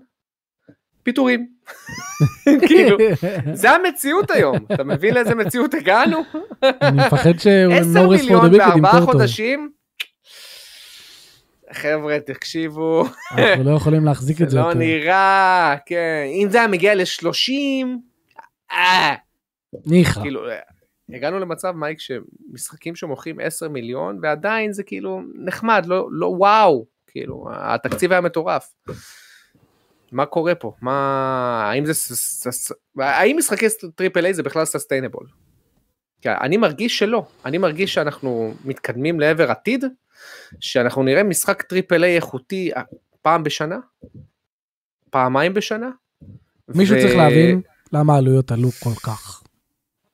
פיטורים. *laughs* כאילו, זה המציאות היום. אתה מבין לאיזה מציאות הגענו? אני מפחד 10 שנוריס פור מיליון דביק בארבעה ימכור אותו. חודשים? חבר'ה, תקשיבו, אנחנו לא יכולים להחזיק את זה זה לא. נראה, כן, אם זה היה מגיע ל-30, אה, ניחא. כאילו, הגענו למצב, מייק, שמשחקים שמוכרים 10 מיליון, ועדיין זה כאילו נחמד, לא, לא וואו, כאילו, התקציב היה מטורף. מה קורה פה? מה, האם זה, האם משחקי triple A זה בכלל sustainable? אני מרגיש שלא, אני מרגיש שאנחנו מתקדמים לעבר עתיד, שאנחנו נראה משחק triple A איכותי אה, פעם בשנה, פעמיים בשנה. מישהו ו- צריך להבין למה העלויות עלו כל כך.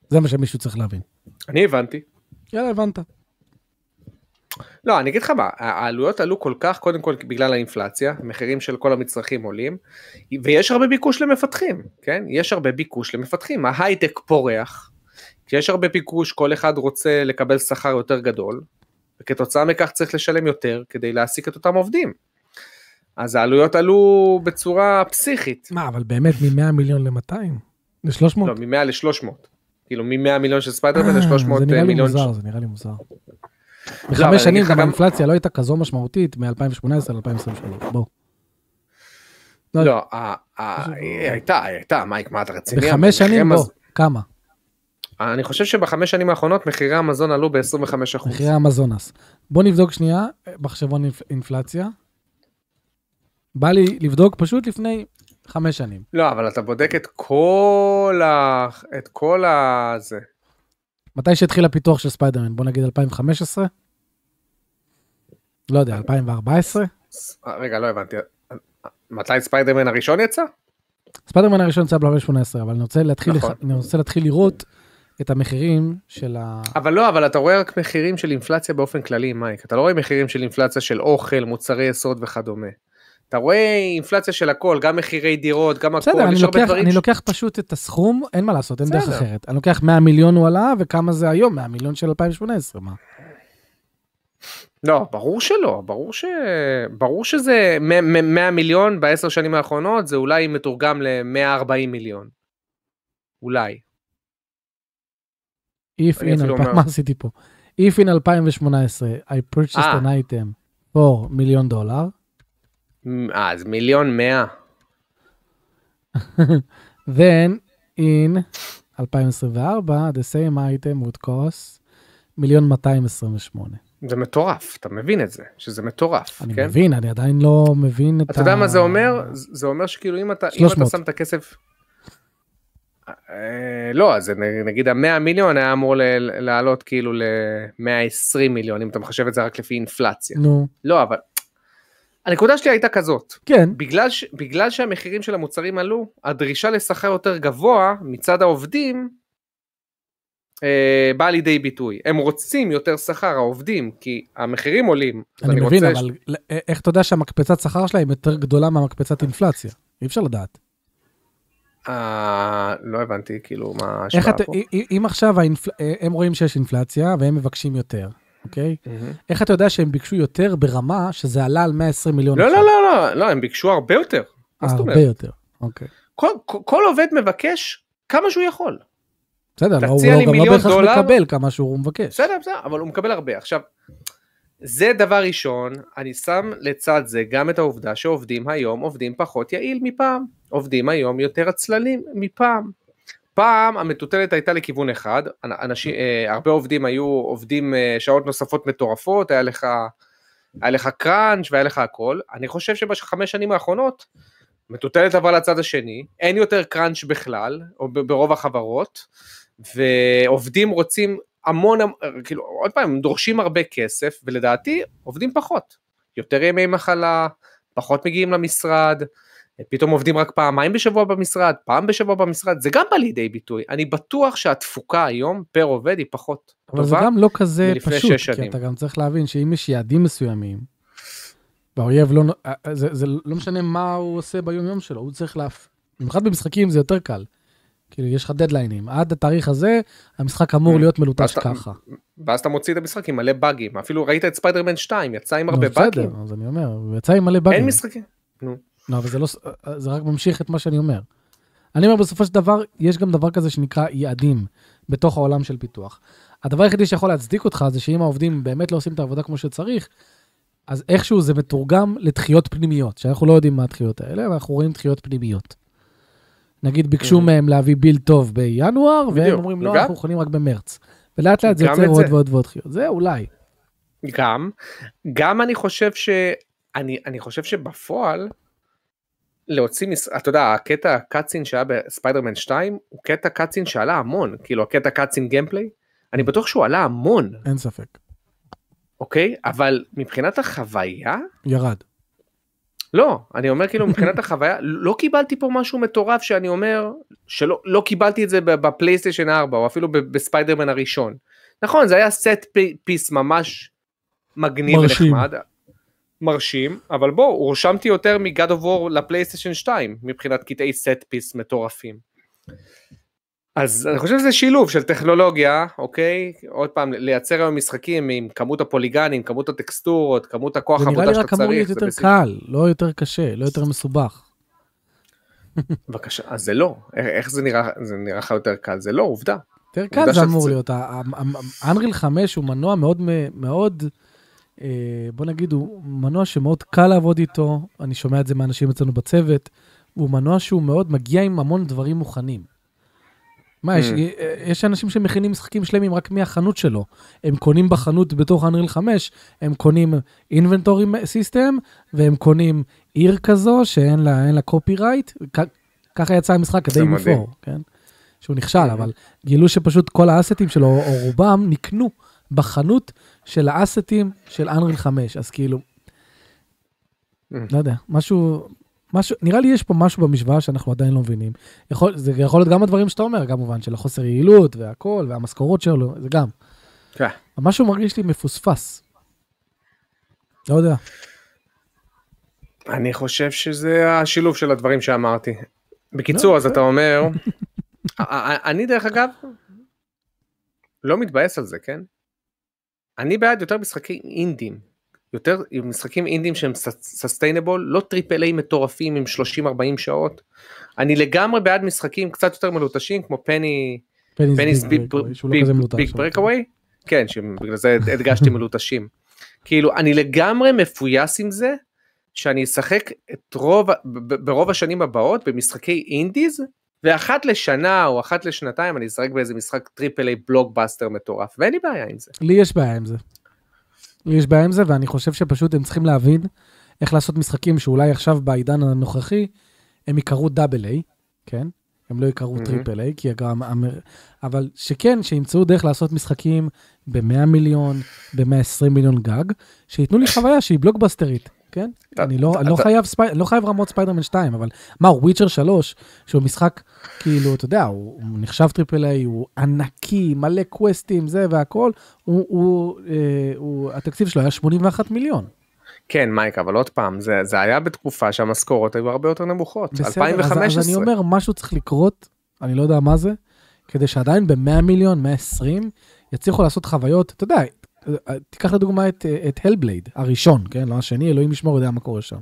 זה מה שמישהו צריך להבין. אני הבנתי. יאללה, הבנת. לא, אני אגיד לך מה, העלויות עלו כל כך, קודם כל בגלל האינפלציה, המחירים של כל המצרכים עולים, ויש הרבה ביקוש למפתחים, כן? יש הרבה ביקוש למפתחים, ההייטק פורח, כשיש הרבה ביקוש, כל אחד רוצה לקבל שכר יותר גדול, וכתוצאה מכך צריך לשלם יותר כדי להעסיק את אותם עובדים. אז העלויות עלו בצורה פסיכית, מה, אבל באמת מ-100 מיליון ל-200? ל-300? לא, מ-100 ל-300. כאילו מ-100 מיליון של ספיידרמן ל-300 אה, זה נראה לי מיליון. מוזר, זה נראה לי מוזר. אבל בחמש שנים גם האינפלציה לא הייתה כזו משמעותית מ-2018 ל-2023, בוא. לא, היא הייתה, הייתה, מייק, מה אתה רציני? בחמש שנים, בוא, כמה? אני חושב שבחמש שנים האחרונות מחירי המזון עלו ב-25%. מחירי המזונס. בוא נבדוק שנייה, מחשבון אינפ- אינפלציה. בא לי לבדוק פשוט לפני חמש שנים. לא, אבל אתה בודק את כל ה... את כל ה... זה. מתי שהתחיל הפיתוח של ספיידרמן? בוא נגיד 2015? לא יודע, 2014? ס- רגע, לא הבנתי. מתי ספיידרמן הראשון יצא? ספיידרמן הראשון יצא ב-2018, אבל אני רוצה להתחיל, נכון. לח- אני רוצה להתחיל לראות את המחירים של ה... אבל לא, אבל אתה רואה רק מחירים של אינפלציה באופן כללי, מייק. אתה לא רואה מחירים של אינפלציה של אוכל, מוצרי יסוד וכדומה. אתה רואה אינפלציה של הכל, גם מחירי דירות, גם הכל, בסדר, אני יש הרבה לוקח, דברים אני ש- לוקח פשוט את הסכום, אין מה לעשות, אין דרך בסדר. אחרת. אני לוקח 100 מיליון הוא עלה, וכמה זה היום? 100 מיליון של 2018, מה? לא, ברור שלא, ברור ש... ברור שזה 100 100 מיליון בעשר שנים האחרונות, זה אולי מתורגם ל-140 מיליון. אולי. If אני in, אפילו 2000 אומר- מה עשיתי פה? If in 2018 I purchased אה. an item for מיליון דולר, אה, אז מיליון מאה. *laughs* then in 2024 the same item would cost מיליון 228. זה מטורף, אתה מבין את זה, שזה מטורף, אני כן? מבין, אני עדיין לא מבין את אתה יודע מה זה אומר? זה אומר שכאילו אם אתה, אם אתה 300. שם את הכסף... אה, לא, אז נגיד ה-100 מיליון היה אמור לעלות כאילו ל-120 מיליון, אם אתה מחשב את זה רק לפי אינפלציה. נו, לא, אבל... הנקודה שלי הייתה כזאת, כן, בגלל, ש... בגלל שהמחירים של המוצרים עלו, הדרישה לשכר יותר גבוה מצד העובדים אה, באה לידי ביטוי. הם רוצים יותר שכר, העובדים, כי המחירים עולים. אז אני מבין, רוצה ש- אבל ל- איך אתה יודע שהמקפצת שכר שלהם יותר גדולה מהמקפצת אינפלציה? אי אפשר לדעת. אה, לא הבנתי, כאילו, מה ההשפעה פה? אם- אם עכשיו האינפל... הם רואים שיש אינפלציה והם מבקשים יותר, אוקיי? איך אתה יודע שהם ביקשו יותר ברמה שזה עלה על 120 מיליון? לא? לא, לא, לא, לא, הם ביקשו הרבה יותר. הרבה? יותר, אוקיי. כל, עובד מבקש כמה שהוא יכול. בסדר, הוא לא- גם לא בהכרח. מקבל כמה שהוא מבקש. בסדר, בסדר, אבל הוא מקבל הרבה. עכשיו, זה דבר ראשון, אני שם לצד זה גם את העובדה שעובדים היום עובדים פחות יעיל מפעם. עובדים היום יותר עצלנים מפעם. פעם המטוטלת הייתה לכיוון אחד, אנשים, אה, הרבה עובדים היו עובדים אה, שעות נוספות מטורפות, היה לך, היה לך קראנץ' והיה לך הכל. אני חושב שבחמש שנים האחרונות, מטוטלת עבר לצד השני, אין יותר קראנץ' בכלל, או ברוב החברות, ועובדים רוצים המון, כאילו, עוד פעם, דורשים הרבה כסף, ולדעתי עובדים פחות. יותר ימי מחלה, פחות מגיעים למשרד, פתאום עובדים רק פעמיים בשבוע במשרד, פעם בשבוע במשרד, זה גם בא לידי ביטוי. אני בטוח שהתפוקה היום פר עובד היא פחות אבל זה טובה. גם לא כזה פשוט, כי שנים. אתה גם צריך להבין שאם יש יעדים מסוימים, והאויב לא, אה, זה, זה לא משנה מה הוא עושה ביום יום שלו, הוא צריך להפ... במיוחד במשחקים זה יותר קל. כאילו יש לך דדליינים, עד התאריך הזה המשחק אמור Mm. להיות מלוטש ככה. ואז אתה מוציא את המשחק עם מלא באגים, אפילו ראית את ספיידרמן 2, יצא עם הרבה נו, בסדר, באגים. אז אני אומר, הוא יצא עם מלא באגים. אין משחקים. לא, אבל זה לא, ס- זה רק ממשיך את מה שאני אומר. אני אומר, בסופו של דבר, יש גם דבר כזה שנקרא יעדים בתוך העולם של פיתוח. הדבר היחידי שיכול להצדיק אותך זה שאם העובדים באמת לא עושים את העבודה כמו שצריך, אז איכשהו זה מתורגם לדחיות פנימיות, שאנחנו לא יודעים מה הדחיות האלה, אבל אנחנו רואים דחיות פנימיות. נגיד ביקשו Mhm. מהם להביא build טוב בינואר, והם. אומרים לא, אנחנו יכולים רק במרץ. ולאט לאט זה יוצר עוד. ועוד ועוד דחיות. זה אולי. גם, גם אני חושב ש... אני, אני חושב שבפועל, להוציא, מס... אתה יודע, הקטע ה cutscene שהיה בספיידרמן 2, הוא קטע cutscene שעלה המון, כאילו הקטע cutscene gameplay, אני בטוח שהוא עלה המון, אין ספק. אוקיי? אבל מבחינת החוויה, ירד. לא, אני אומר כאילו מבחינת *laughs* החוויה, לא קיבלתי פה משהו מטורף שאני אומר, שלא לא קיבלתי את זה בפלייסטיישן 4, או אפילו בספיידרמן הראשון. נכון, זה היה set piece ממש מגניב מרשים. ונחמד, מרשים, אבל בוא, הורשמתי יותר מ God of War לפלייסטיישן 2, מבחינת קטעי set piece מטורפים. אז אני חושב שזה שילוב של טכנולוגיה, אוקיי? עוד פעם, לייצר היום משחקים עם כמות הפוליגנים, כמות הטקסטורות, כמות הכוח זה נראה עבודה לי שאתה רק אמור להיות צריך. יותר בסדר. קל, לא יותר קשה, לא יותר מסובך. בבקשה, אז זה לא, איך, זה נראה, זה נראה לך יותר קל, זה לא, עובדה. יותר קל זה שאתה אמור צריך- להיות. אנריל 5 הוא מנוע מאוד מאוד, בוא נגיד, הוא מנוע שמאוד קל לעבוד איתו, אני שומע את זה מאנשים אצלנו בצוות, הוא מנוע שהוא מאוד מגיע עם המון דברים מוכנים. מה, יש, Mm. יש אנשים שמכינים משחקים שלמים רק מהחנות שלו. הם קונים בחנות בתוך אנריל 5, הם קונים אינבנטורי סיסטם, והם קונים עיר כזו שאין לה, לה קופי רייט. ככה יצא המשחק ה-day מדהים. before, כן? שהוא נכשל, Mhm. אבל גילו שפשוט כל האסטים שלו, או רובם, נקנו בחנות של האסטים של אנריל 5, אז כאילו, Mhm. לא יודע, משהו, משהו, נראה לי יש פה משהו במשוואה שאנחנו עדיין לא מבינים. יכול, זה יכול להיות גם הדברים שאתה אומר, כמובן, של החוסר יעילות והכל, והמשכורות שלו, זה גם. כן. משהו מרגיש לי מפוספס. לא יודע. אני חושב שזה השילוב של הדברים שאמרתי. בקיצור, לא, אז זה- אתה אומר, *laughs* אני דרך אגב, לא מתבאס על זה, כן? אני בעד יותר משחקים אינדים. יותר משחקים אינדים שהם sustainable, לא triple A מטורפים עם 30-40 שעות. אני לגמרי בעד משחקים קצת יותר מלוטשים כמו Penny Penny's Big שהוא לא Breakaway? כן, שבגלל זה הדגשתי מלוטשים. *laughs* כאילו, אני לגמרי מפויס עם זה, שאני אשחק את רוב, ברוב השנים הבאות במשחקי אינדיז, ואחת לשנה או אחת לשנתיים אני אשחק באיזה משחק triple A blockbuster מטורף, ואין לי בעיה עם זה. לי יש בעיה עם זה. לי יש בעיה עם זה, ואני חושב שפשוט הם צריכים להבין איך לעשות משחקים שאולי עכשיו בעידן הנוכחי, הם יקראו double A, כן? הם לא יקראו מהמם. triple A, כי גם... אבל שכן, שימצאו דרך לעשות משחקים ב-100 מיליון, ב-120 מיליון גג, שייתנו לי *laughs* חוויה שהיא בלוקבאסטרית, כן? אתה- אני לא, אתה- אני לא אתה- חייב ספי- לא חייב רמות ספיידרמן 2, אבל מה, Witcher 3, שהוא משחק, כאילו, אתה יודע, הוא, הוא נחשב triple A, הוא ענקי, מלא קווסטים, זה והכל, הוא, הוא, אה, הוא, התקציב שלו היה 81 מיליון. כן, מייק, אבל עוד פעם, זה, זה היה בתקופה שהמשכורות היו הרבה יותר נמוכות. בסדר, אז, 2015. אז אני אומר, משהו צריך לקרות, אני לא יודע מה זה, כדי שעדיין ב-100 מיליון, 120, יצליחו לעשות חוויות, אתה יודע, תיקח לדוגמה את, את הלבלייד, הראשון, כן? לא השני, אלוהים ישמור, יודע מה קורה שם.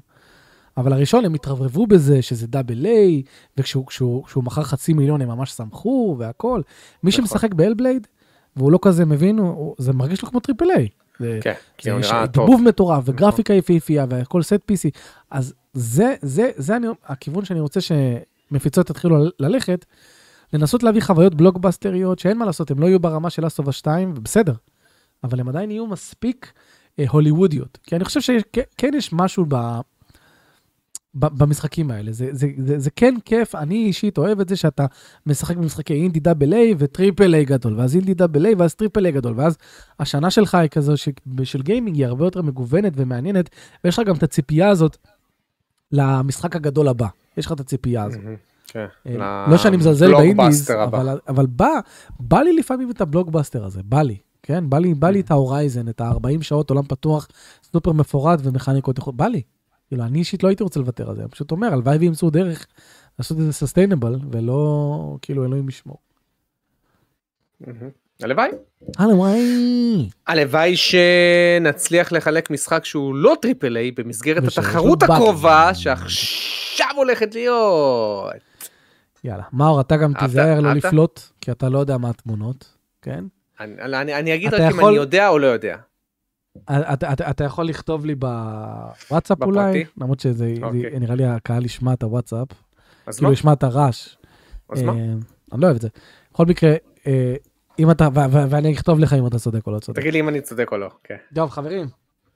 אבל הראשון, הם התרברבו בזה שזה דאבל איי, וכשהוא כשהוא, כשהוא מכר חצי מיליון הם ממש שמחו והכל. מי נכון. שמשחק ב Hellblade, והוא לא כזה מבין, הוא, זה מרגיש לו כמו triple A. זה- כן, כי הוא נראה טוב. דיבוב מטורף וגרפיקה יפהפייה והכל set piece. אז זה, זה, זה אני, הכיוון שאני רוצה שמפיצות יתחילו ללכת, לנסות להביא חוויות בלוקבאסטריות שאין מה לעשות, הם לא יהיו ברמה של אסובה 2, ובסדר. אבל הם עדיין יהיו מספיק אה, הוליוודיות. כי אני חושב שכן יש משהו ב... ב- במשחקים האלה, זה, זה, זה, זה כן כיף, אני אישית אוהב את זה שאתה משחק במשחקי אינדי double A ו triple A גדול, ואז אינדי double A ואז triple A גדול, ואז השנה שלך היא כזו ש- של gaming היא הרבה יותר מגוונת ומעניינת, ויש לך גם את הציפייה הזאת למשחק הגדול הבא, יש לך את הציפייה הזאת. כן, אה, לא שאני מזלזל באינדיז. אבל, אבל בא, בא לי לפעמים את הבלוקבאסטר הזה, בא לי, כן? בא לי, בא לי את ה Horizon, את ה-40 שעות עולם פתוח, סופר מפורט ומכניקות, יכול- בא לי. כאילו, אני אישית לא הייתי רוצה לוותר על זה, אני פשוט אומר, הלוואי וימצאו דרך לעשות את זה sustainable, ולא, כאילו, אלוהים ישמור. הלוואי. הלוואי. הלוואי שנצליח לחלק משחק שהוא לא triple A במסגרת התחרות. הקרובה שעכשיו הולכת להיות. יאללה, מאור, אתה גם? תיזהר לא? לפלוט, כי אתה לא יודע מה התמונות, כן? אני, אני, אני אגיד רק אם יכול- אני יודע או לא יודע. אתה, אתה, אתה יכול לכתוב לי בוואטסאפ בפרטי? אולי, למרות שזה אוקיי. זה- נראה לי הקהל ישמע את הוואטסאפ, אז כאילו מה? ישמע את הרעש. אז מה? אה, אני לא אוהב את זה. בכל מקרה, אה, אם אתה, ו- ו- ואני אכתוב לך אם אתה צודק או לא צודק. תגיד לי אם אני צודק או לא. כן. טוב, חברים,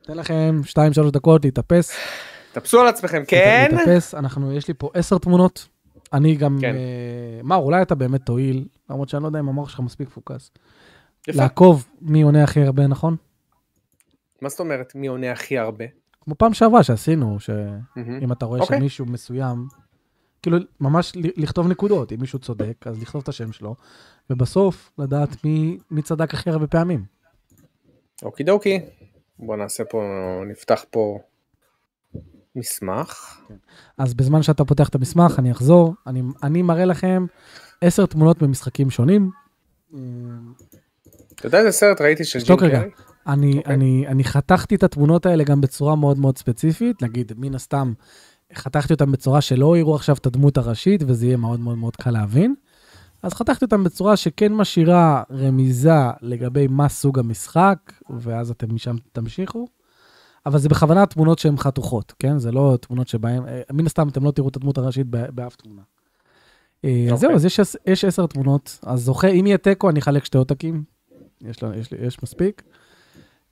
אתן לכם 2-3 דקות להתאפס. תפסו על עצמכם, כן? להתאפס, אנחנו, יש לי פה 10 תמונות. אני גם, כן. אה, מאור, אולי אתה באמת תועיל, למרות שאני לא יודע אם המוח שלך מספיק פוקס. יפה. לעקוב מי עונה הכי הרבה, נכון? מה זאת אומרת מי עונה הכי הרבה? כמו פעם שעברה שעשינו, שאם. אתה רואה אוקיי. שמישהו מסוים, כאילו ממש לכתוב נקודות, אם מישהו צודק, אז לכתוב את השם שלו, ובסוף לדעת מי, מי צדק הכי הרבה פעמים. אוקי דוקי. בוא נעשה פה, נפתח פה מסמך. אז בזמן שאתה פותח את המסמך, אני אחזור, אני, אני מראה לכם עשר תמונות ממשחקים שונים. אתה יודע איזה סרט ראיתי של ג'ים. קרי? אני, אוקיי. אני, אני חתכתי את התמונות האלה גם בצורה מאוד מאוד ספציפית, נגיד, מן הסתם, חתכתי אותם בצורה שלא יראו עכשיו את הדמות הראשית, וזה יהיה מאוד מאוד מאוד קל להבין. אז חתכתי אותם בצורה שכן משאירה רמיזה לגבי מה סוג המשחק, ואז אתם משם תמשיכו. אבל זה בכוונה תמונות שהן חתוכות, כן? זה לא תמונות שבהן, אה, מן הסתם אתם לא תראו את הדמות הראשית באף תמונה. אה, אז אוקיי. זהו, אז יש, יש עשר תמונות. אז זוכה, אם יהיה תיקו, אני אחלק שתי עותקים. יש, לה, יש, לי- יש מספיק.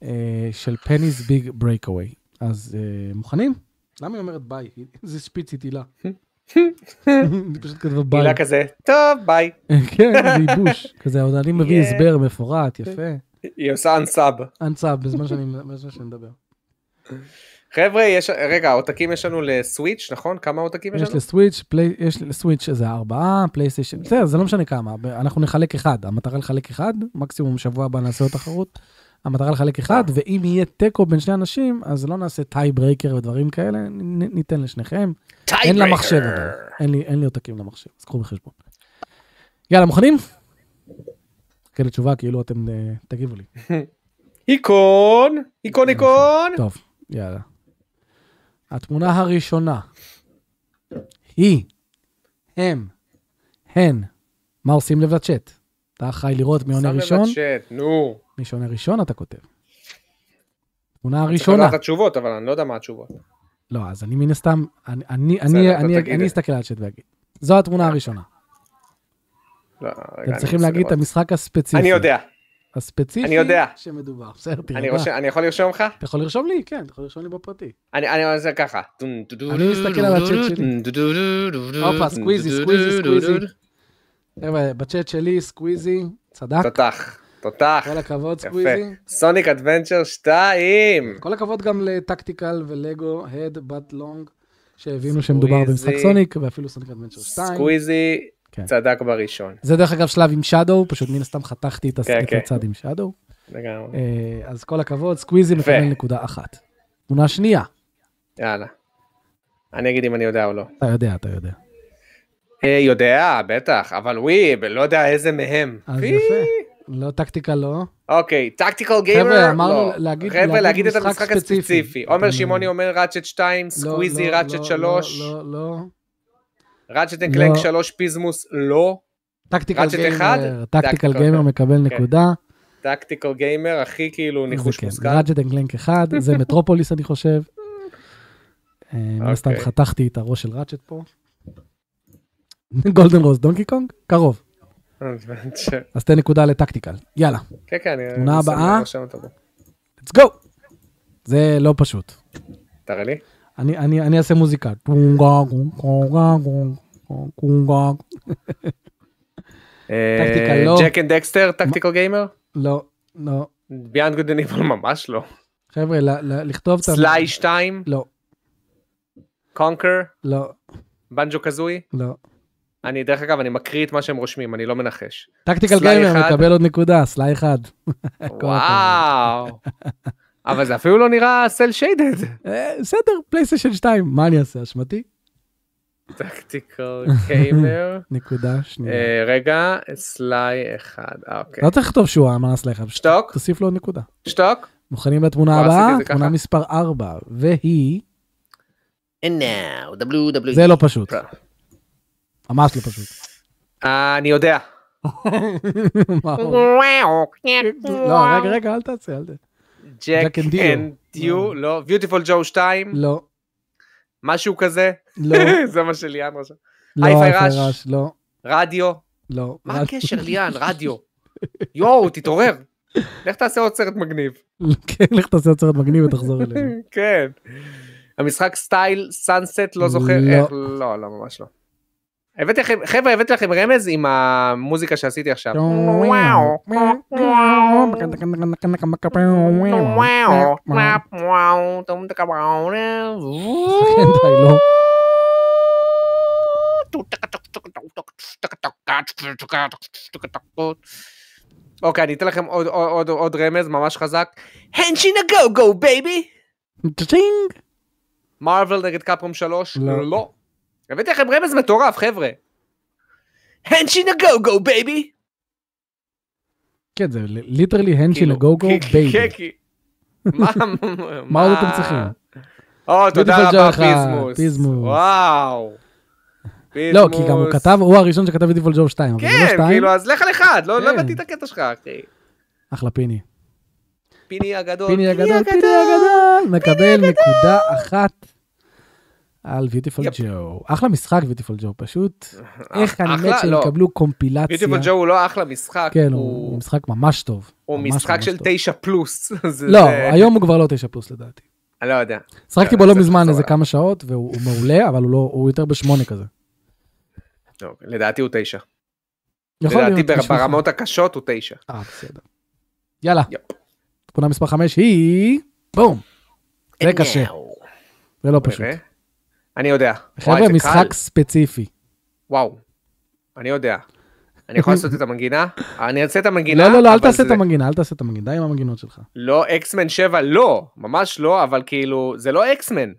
אה, של Penny's Big Breakaway. אז אה, מוכנים? למה היא אומרת ביי? *laughs* זה שפיצית הילה. *laughs* אני פשוט כתבה ביי. מילה כזה, טוב ביי. *laughs* כן, זה ייבוש. כזה, עוד אני מביא. הסבר מפורט, יפה. היא עושה אנסאב. שאני בזמן שאני מדבר. חבר'ה, יש, רגע, עותקים יש לנו לסוויץ', נכון? כמה עותקים יש יש לנו? לסוויץ', פלי- יש לסוויץ' איזה ארבעה, פלייסטיישן, בסדר, זה לא משנה כמה, אנחנו נחלק אחד, המטרה לחלק אחד, מקסימום שבוע הבא נעשה עוד תחרות, המטרה לחלק אחד, ואם יהיה תיקו בין שני אנשים, אז לא נעשה tie breaker ודברים כאלה, נ- ניתן לשניכם. אין למחשב אבל, אין לי, אין לי עותקים למחשב, אז קחו בחשבון. יאללה, מוכנים? כן, לתשובה, כאילו אתם אה, תגיבו לי. *laughs* היכון, היכון, היכון. טוב, יאללה. התמונה הראשונה היא, הם, הן, מה עושים לב לצ'אט? אתה חי לראות מי עונה שם לב ראשון, לצ'אט, נו. מי שעונה ראשון אתה כותב. תמונה צריך הראשונה, לדעת את התשובות, אבל אני לא יודע מה התשובות. לא, אז אני מן הסתם, אני, אני, אני, אני, אני אסתכל על הצ'אט ואגיד. זו התמונה הראשונה. לא, רגע, אתם צריכים להגיד את. המשחק הספציפי. אני יודע. הספציפי אני יודע. שמדובר. בסדר, אני תירגע. רושם- אני יכול לרשום לך? אתה יכול לרשום לי? כן, אתה יכול לרשום לי בפרטי. אני אני עושה ככה. אני מסתכל על הצ'אט שלי. הופה, סקוויזי, סקוויזי, סקוויזי. חבר'ה, בצ'אט שלי, סקוויזי, צדק. תותח, תותח. כל הכבוד. סקוויזי. Sonic Adventure 2. כל הכבוד גם לטקטיקל ולגו, הד, בת לונג, שהבינו שמדובר במשחק. Sonic, ואפילו Sonic Adventure 2. סקוויזי כן. צדק בראשון. זה דרך אגב שלב עם Shadow, פשוט מן הסתם חתכתי את כן, את כן. הצד עם Shadow. לגמרי. אה, אז כל הכבוד, סקוויזי. מקבל נקודה אחת. תמונה שנייה, יאללה. אני אגיד אם אני יודע או לא. אתה יודע, אתה יודע. אה, יודע, בטח, אבל ווי, לא יודע איזה מהם. אז. יפה. לא טקטיקל לא. אוקיי, Tactical Gamer? חבר'ה, אמרנו לא. להגיד- חבר'ה, להגיד את משחק המשחק ספציפי. הספציפי. עומר שמעוני אומר Ratchet 2, לא, סקוויזי לא, Ratchet לא, 3, לא, לא, לא. Ratchet and. Clank 3 פיזמוס, לא. טקטיקל? Gamer, Tactical Gamer. מקבל כן. נקודה. Tactical Gamer, הכי כאילו ניחוש מושכל. Ratchet and Clank אחד, זה *laughs* Metropolis אני חושב. אה, מן הסתם אוקיי. חתכתי את הראש של Ratchet פה. Golden Rose Donkey Kong? קרוב. *laughs* אז תן נקודה לטקטיקל. יאללה, כן, כן, אני... תמונה הבאה. let's go. זה לא פשוט. תראה לי. אני, אני, אני אעשה מוזיקה. קונגה. טקטיקל, לא. Jak and Daxter, Tactical Gamer? לא, לא. Beyond Good and Evil ממש לא. חבר'ה, לכתוב את ה... Sly 2, לא, Conker, לא, Banjo-Kazooie. לא. אני, דרך אגב, אני מקריא את מה שהם רושמים, אני לא מנחש. Tactical Gamer. מקבל עוד נקודה, Sly אחד. *laughs* וואו. אבל זה אפילו לא נראה cel shaded. אה, בסדר, פלייסטיישן 2, מה אני אעשה, אשמתי? Tactical Gamer. *laughs* נקודה שנייה. אה, רגע, Sly אחד, אה, אוקיי. לא צריך לכתוב שהוא אמר Sly אחד, שתוק, תוסיף לו נקודה. שתוק. מוכנים לתמונה הבאה? תמונה. מספר 4, והיא, And now, WWE. זה לא פשוט. ממש לא פשוט. אני יודע. *laughs* מה הוא? לא, רגע, רגע, אל תעשה, אל תעשה. ג'ק Jack and Dio. אנד דיו, לא. ביוטיפול ג'ו 2, לא, משהו כזה. לא, *laughs* זה מה שליאן רשם. לא, היי-פיי ראש. לא, רדיו. לא. מה הקשר ליאן? רדיו. *laughs* יואו, תתעורר. לך תעשה עוד סרט מגניב. *laughs* כן, לך תעשה עוד סרט מגניב ותחזור אלינו. כן. המשחק סטייל סאנסט לא זוכר לא. לא לא ממש לא. הבאתי לכם חבר'ה הבאתי לכם רמז עם המוזיקה שעשיתי עכשיו. לא. אוקיי אני אתן לכם עוד עוד עוד רמז ממש חזק. Henshin a go-go baby. Marvel נגד Capcom 3? לא. הבאתי לכם רמז מטורף חבר'ה. Henshin a go-go baby. כן, זה literally Henshin כאילו, a go-go baby. כי- כי- *laughs* מה עוד אתם צריכים? או תודה רבה פיזמוס. פיזמוס. וואו. לא, כי גם הוא. כתב, הוא הראשון שכתב Viewtiful Joe 2, אבל זה לא כן 2. כאילו אז לך על אחד לא לא כן. הבנתי את הקטע שלך אחי. אחלה פיני. פיני הגדול. פיני הגדול, פיני הגדול, מקבל נקודה אחת על ביוטיפול יפ. ג'ו. אחלה משחק ביוטיפול ג'ו, פשוט. איך אני מת שהם לא. יקבלו קומפילציה. ביוטיפול ג'ו הוא לא אחלה משחק. כן, הוא משחק ממש טוב. הוא משחק של. תשע פלוס. *laughs* לא, היום הוא כבר לא 9 פלוס לדעתי. אני לא יודע. שחקתי אה, בו לא מזמן איזה. כמה שעות, והוא הוא מעולה, אבל הוא לא- הוא יותר בשמונה כזה. לא, לדעתי הוא תשע. יכול לדעתי. ברמות הקשות הוא תשע. אה, בסדר. יאללה. תמונה מספר 5 היא... בום. זה קשה. זה לא פשוט. אני יודע. חבר'ה, משחק. ספציפי. וואו. אני יודע. אני יכול *laughs* לעשות את המנגינה? אני אעשה את המנגינה. לא, לא, לא, אל תעשה את המנגינה, אל תעשה את המנגינה, די עם המנגינות שלך. לא אקסמן 7, לא. ממש לא, אבל כאילו, זה לא אקסמן.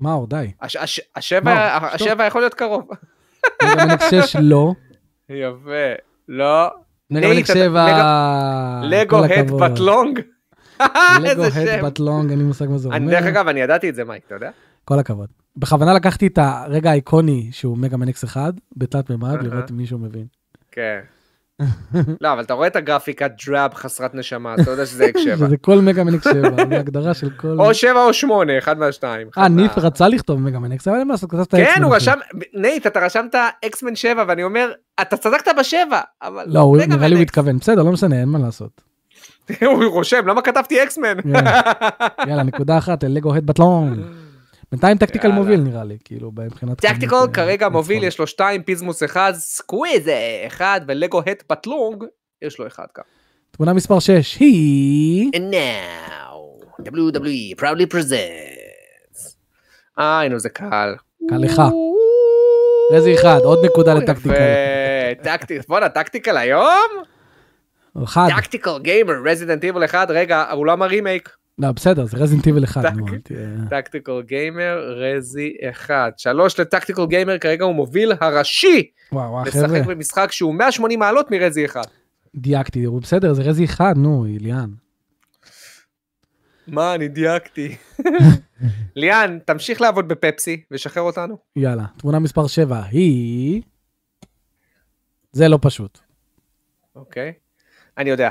מאור, די. הש- הש- השבע יכול להיות קרוב. מגה 6 לא. *laughs* יפה. לא. מגה נייט, 7... לגו הד. בטלונג. *laughs* לגו הד. בטלונג, אין לי מושג מה זה אומר. דרך אגב, אני ידעתי את זה, מייק, אתה יודע? כל הכבוד. בכוונה לקחתי את הרגע האיקוני שהוא Mega Man X 1 בתלת מימד. לראות אם מישהו מבין. כן. *laughs* לא, אבל אתה רואה את הגרפיקה drab חסרת נשמה, אתה יודע שזה X 7. וזה *laughs* כל Mega Man X 7, זה הגדרה של כל... או 7 או 8, אחד מהשתיים. אה, אחד ניף רצה לכתוב Mega Man X, אבל אין מה לעשות, כתבת כן, X-Men הוא אחי. רשם, נייט, אתה רשמת X-Men 7, ואני אומר, אתה צדקת בשבע, אבל... לא, הוא- נראה לי הוא. התכוון, בסדר, לא משנה, אין מה לעשות. *laughs* הוא רושם, למה כתבתי X-Men? יאללה, נקודה אחת, לגו הד בטלונג. בינתיים טקטיקל. מוביל נראה לי, כאילו, מבחינת... טקטיקל אה, כרגע מוביל. יש לו 2, פיזמוס 1, סקוויז 1, ולגו הד בטלונג, יש לו 1 כאן. תמונה מספר 6 היא... And now, WWE proudly presents. אה, הנה זה קל. קל לך. Resi אחד, עוד נקודה ל Tactical. טקטיקל, בואנה, טקטיקל היום? אחד. Tactical Gamer, Resident Evil 1, רגע, הוא לא אמר רימייק. לא, בסדר, זה Resident Evil אחד, Tactical Gamer, Resi 1. שלוש ל Tactical Gamer, כרגע הוא מוביל הראשי וואו, וואו, חבר'ה, לשחק במשחק שהוא 180 מעלות מרזי 1. דייקתי, הוא בסדר, זה רזי אחד, נו, איליאן. מה, אני דייקתי. *laughs* ליאן, תמשיך לעבוד בפפסי ושחרר אותנו. יאללה, תמונה מספר 7 היא... זה לא פשוט. אוקיי. אני יודע.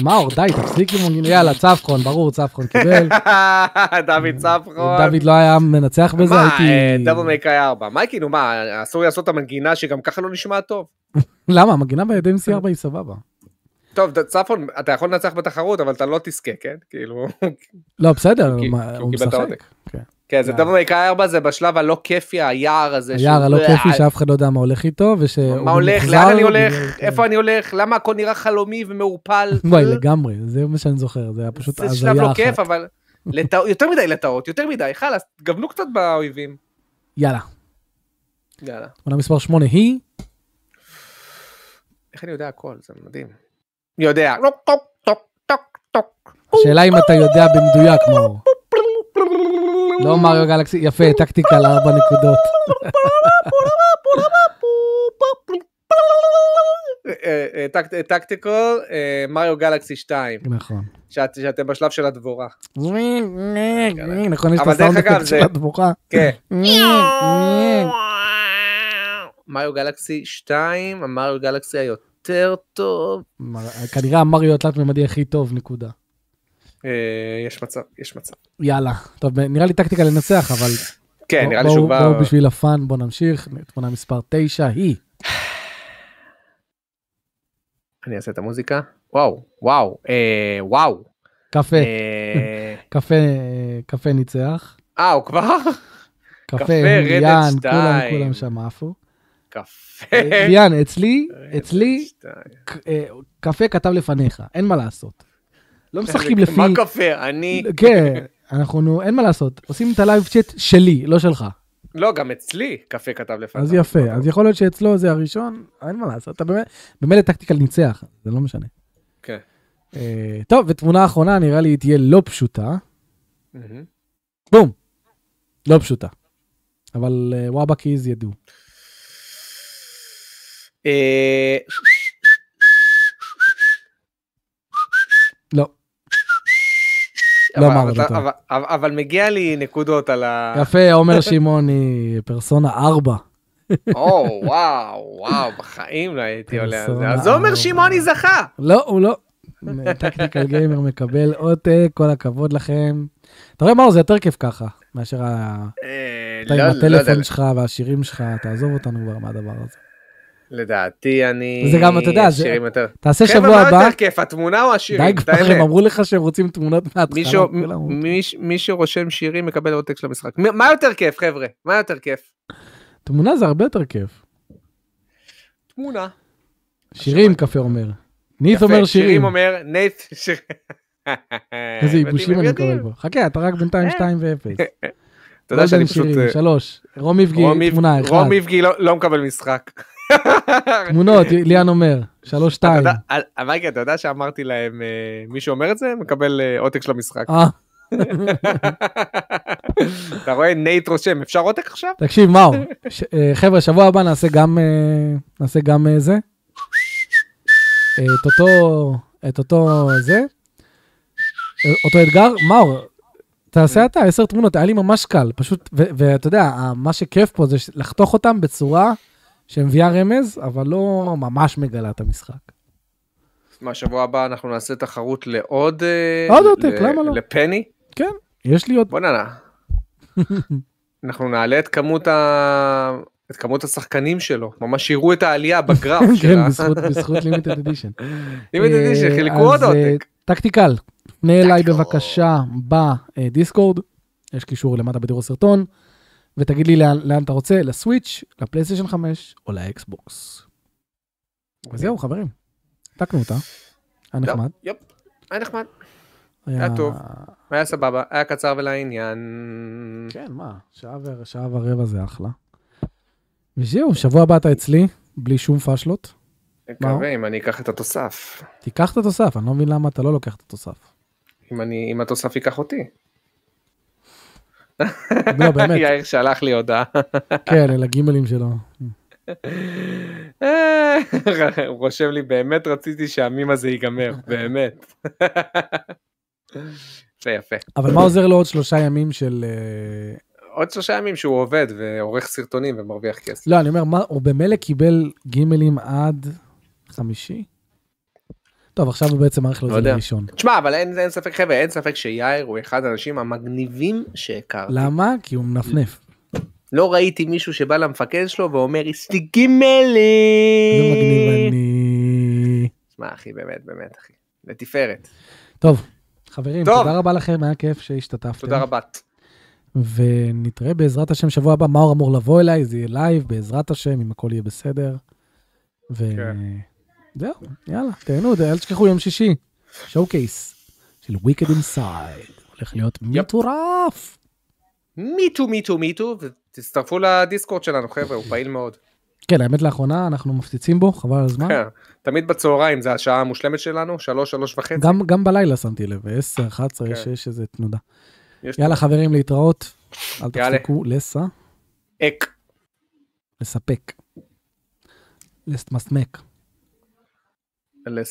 מאור, די, תפסיק עם מנגינה. יאללה, צפחון, ברור, צפחון קיבל. דוד צפרון. דוד לא היה מנצח בזה, הייתי... דאבל מייקאי 4. מייקי, נו מה, אסור לעשות את המנגינה שגם ככה לא נשמע טוב. למה? המגינה בידי MC4 היא סבבה. טוב, צפרון, אתה יכול לנצח בתחרות, אבל אתה לא תזכה, כן? כאילו... לא, בסדר, הוא משחק. כן. זה יאללה. דאבל מייקאי 4 זה בשלב הלא כיפי, היער הזה. היער הלא כיפי שאף אחד לא יודע מה הולך איתו, ושהוא מה הולך, לאן אני הולך, כן. איפה אני הולך, למה הכל נראה חלומי ומעורפל. *laughs* וואי, לגמרי, זה מה שאני זוכר, זה היה פשוט זה הזיה שלב לא אחת. כיף, אבל *laughs* יותר מדי לטעות, יותר מדי, חלאס, גוונו קצת באויבים. יאללה, יאללה. תמונה מספר 8 היא... איך אני יודע הכל, זה מדהים. יודע. טוק. השאלה אם אתה יודע במדויק, מאור. לא מריו גלקסי, יפה, טקטיקה לארבע נקודות. אה, אה, טק- אה, מריו גלקסי 2, נכון. שאת- שאתם בשלב של הדבורה. נכון, יש את הסאונד של הדבורה. כן. מריו גלקסי 2, המריו גלקסי היותר טוב. כנראה המריו התלת-ממדי הכי טוב, נקודה. אה, יש מצב, יש מצב. יאללה. טוב, נראה לי טקטיקה לנצח, אבל... כן, בוא- נראה לי בואו- שהוא בואו בא... בשביל הפאן, בוא נמשיך. תמונה מספר 9 היא... אני אעשה את המוזיקה. וואו, וואו, אה, וואו. קפה, אה, *laughs* קפה, קפה ניצח. אה, הוא כבר? קפה, קפה, כולם. כולם שם עפו. קפה. ליאן, אצלי, אצלי, אה, קפה כתב לפניך, אין מה לעשות. לא משחקים לפי... מה קפה? אני... כן, *laughs* אנחנו, נו, אין מה לעשות. עושים את ה live chat שלי, לא שלך. לא, גם אצלי קפה כתב לפניו. אז יפה, אז יכול להיות שאצלו זה הראשון, אין מה לעשות. אתה באמת, במילא טקטיקל ניצח, זה לא משנה. כן. אה, טוב, ותמונה אחרונה נראה לי תהיה לא פשוטה. בום. לא פשוטה. אבל אה, וואבקיז ידעו. אה, לא. לא אבל- אמרת אבל-. אבל- אבל- מגיע לי נקודות על ה... יפה, עומר שמעוני, פרסונה 4. או, וואו, וואו, בחיים לא הייתי עולה על זה. אז עומר. שמעוני זכה. לא, הוא לא. טקטיקל גיימר מקבל עותק, כל הכבוד לכם. אתה רואה מה זה יותר כיף ככה, מאשר ה... אה, אתה לא- עם לא יודע, הטלפון שלך והשירים שלך, תעזוב אותנו כבר מהדבר הזה. לדעתי אני... זה גם, אתה יודע, זה- יותר... תעשה חבר'ה, שבוע מה הבא, יותר כיף, התמונה או השירים? די כבר, הם. אמרו לך שהם רוצים תמונות מההתחלה. מישהו- כולם אמרו. מי ש- מי שרושם שירים מקבל עותק של המשחק. מה יותר כיף, חבר'ה? מה יותר כיף? תמונה זה הרבה יותר כיף. תמונה. שירים, קפה אומר. ניף יפה, אומר שירים. אומר, נייט... שיר- איזה ייבושים אני מקבל. פה. *laughs* חכה, אתה רק בינתיים אה. 2 ו-0. אתה יודע שאני פשוט... אה, שלוש. רום איבגי, תמונה, אחד. רום איבגי לא לא מקבל משחק. תמונות, ליאן אומר, שלוש, שתיים. מייקל, אתה יודע שאמרתי להם, אה, מי שאומר את זה, מקבל אה, עותק של המשחק. אה, *laughs* אתה רואה, נייט רושם, אפשר עותק עכשיו? תקשיב, מאור, חבר'ה, שבוע הבא נעשה גם, נעשה גם זה. את אותו, את אותו זה. אותו אתגר, מאור, תעשה אתה עשר תמונות, היה לי ממש קל, פשוט, ואתה יודע, מה שכיף פה זה לחתוך אותם בצורה שמביאה רמז, אבל לא ממש מגלה את המשחק. מה, שבוע הבא אנחנו נעשה תחרות לעוד... אה, עוד עותק, למה לא? לפני? כן, יש לי עוד, בוא נעלה. *laughs* אנחנו נעלה את כמות ה... את כמות השחקנים שלו, ממש יראו את העלייה בגרף כן, שלה. בזכות- בזכות לימיטד אדישן. אתם יודעים שחילקו עוד אז, אה, עותק. טקטיקל, פנה אליי. בבקשה בדיסקורד, יש קישור למטה בתיאור הסרטון, ותגיד לי לאן, לאן אתה רוצה, לסוויץ', לפלייסטיישן 5 או לאקסבוקס. וזהו חברים, העתקנו אותה, היה נחמד. יופ, היה נחמד, היה טוב. היה סבבה, היה קצר ולעניין. כן, מה, שעה ורבע זה אחלה. וזהו, שבוע הבא אתה אצלי, בלי שום פאשלות. מקווה אם אני אקח את התוסף. תיקח את התוסף, אני לא מבין למה אתה לא לוקח את התוסף. אם אני, אם התוסף ייקח אותי. לא, באמת, יאיר שלח לי הודעה. כן, אלה גימלים שלו. הוא רושם לי באמת רציתי שהמים הזה ייגמר באמת. זה יפה. אבל מה עוזר לו עוד שלושה ימים של... אה, עוד שלושה ימים שהוא עובד ועורך סרטונים ומרוויח כסף. לא, אני אומר, הוא במילא קיבל גימלים עד חמישי? טוב, עכשיו הוא בעצם מעריך לו את לא זה. לראשון. תשמע אבל אין, אין ספק חבר'ה אין ספק שיאיר הוא אחד האנשים המגניבים שהכרתי. למה? כי הוא מנפנף. לא ראיתי מישהו שבא למפקד שלו ואומר יש לי זה. מגניב אני. שמע אחי באמת באמת אחי. לתפארת. טוב, חברים, טוב. תודה רבה לכם, היה כיף שהשתתפתם. תודה רבה. ונתראה בעזרת השם שבוע הבא, מאור אמור לבוא אליי, זה יהיה לייב, בעזרת השם, אם הכל יהיה בסדר. וזהו, כן. יאללה, תהנו, אל תשכחו יום שישי, showcase של Wicked Inside, הולך להיות מטורף. מיטו מיטו מיטו ותצטרפו לדיסקורד שלנו חבר'ה הוא פעיל מאוד. כן, האמת לאחרונה אנחנו מפציצים בו, חבל על הזמן. כן, תמיד בצהריים זה השעה המושלמת שלנו שלוש שלוש וחצי. גם, גם בלילה שמתי לב, ב-10, 11, יש, כן. יש איזה תנודה. יאללה חברים, להתראות. אל. תפסיקו לסע, אק. לספק. לסמסמק. eller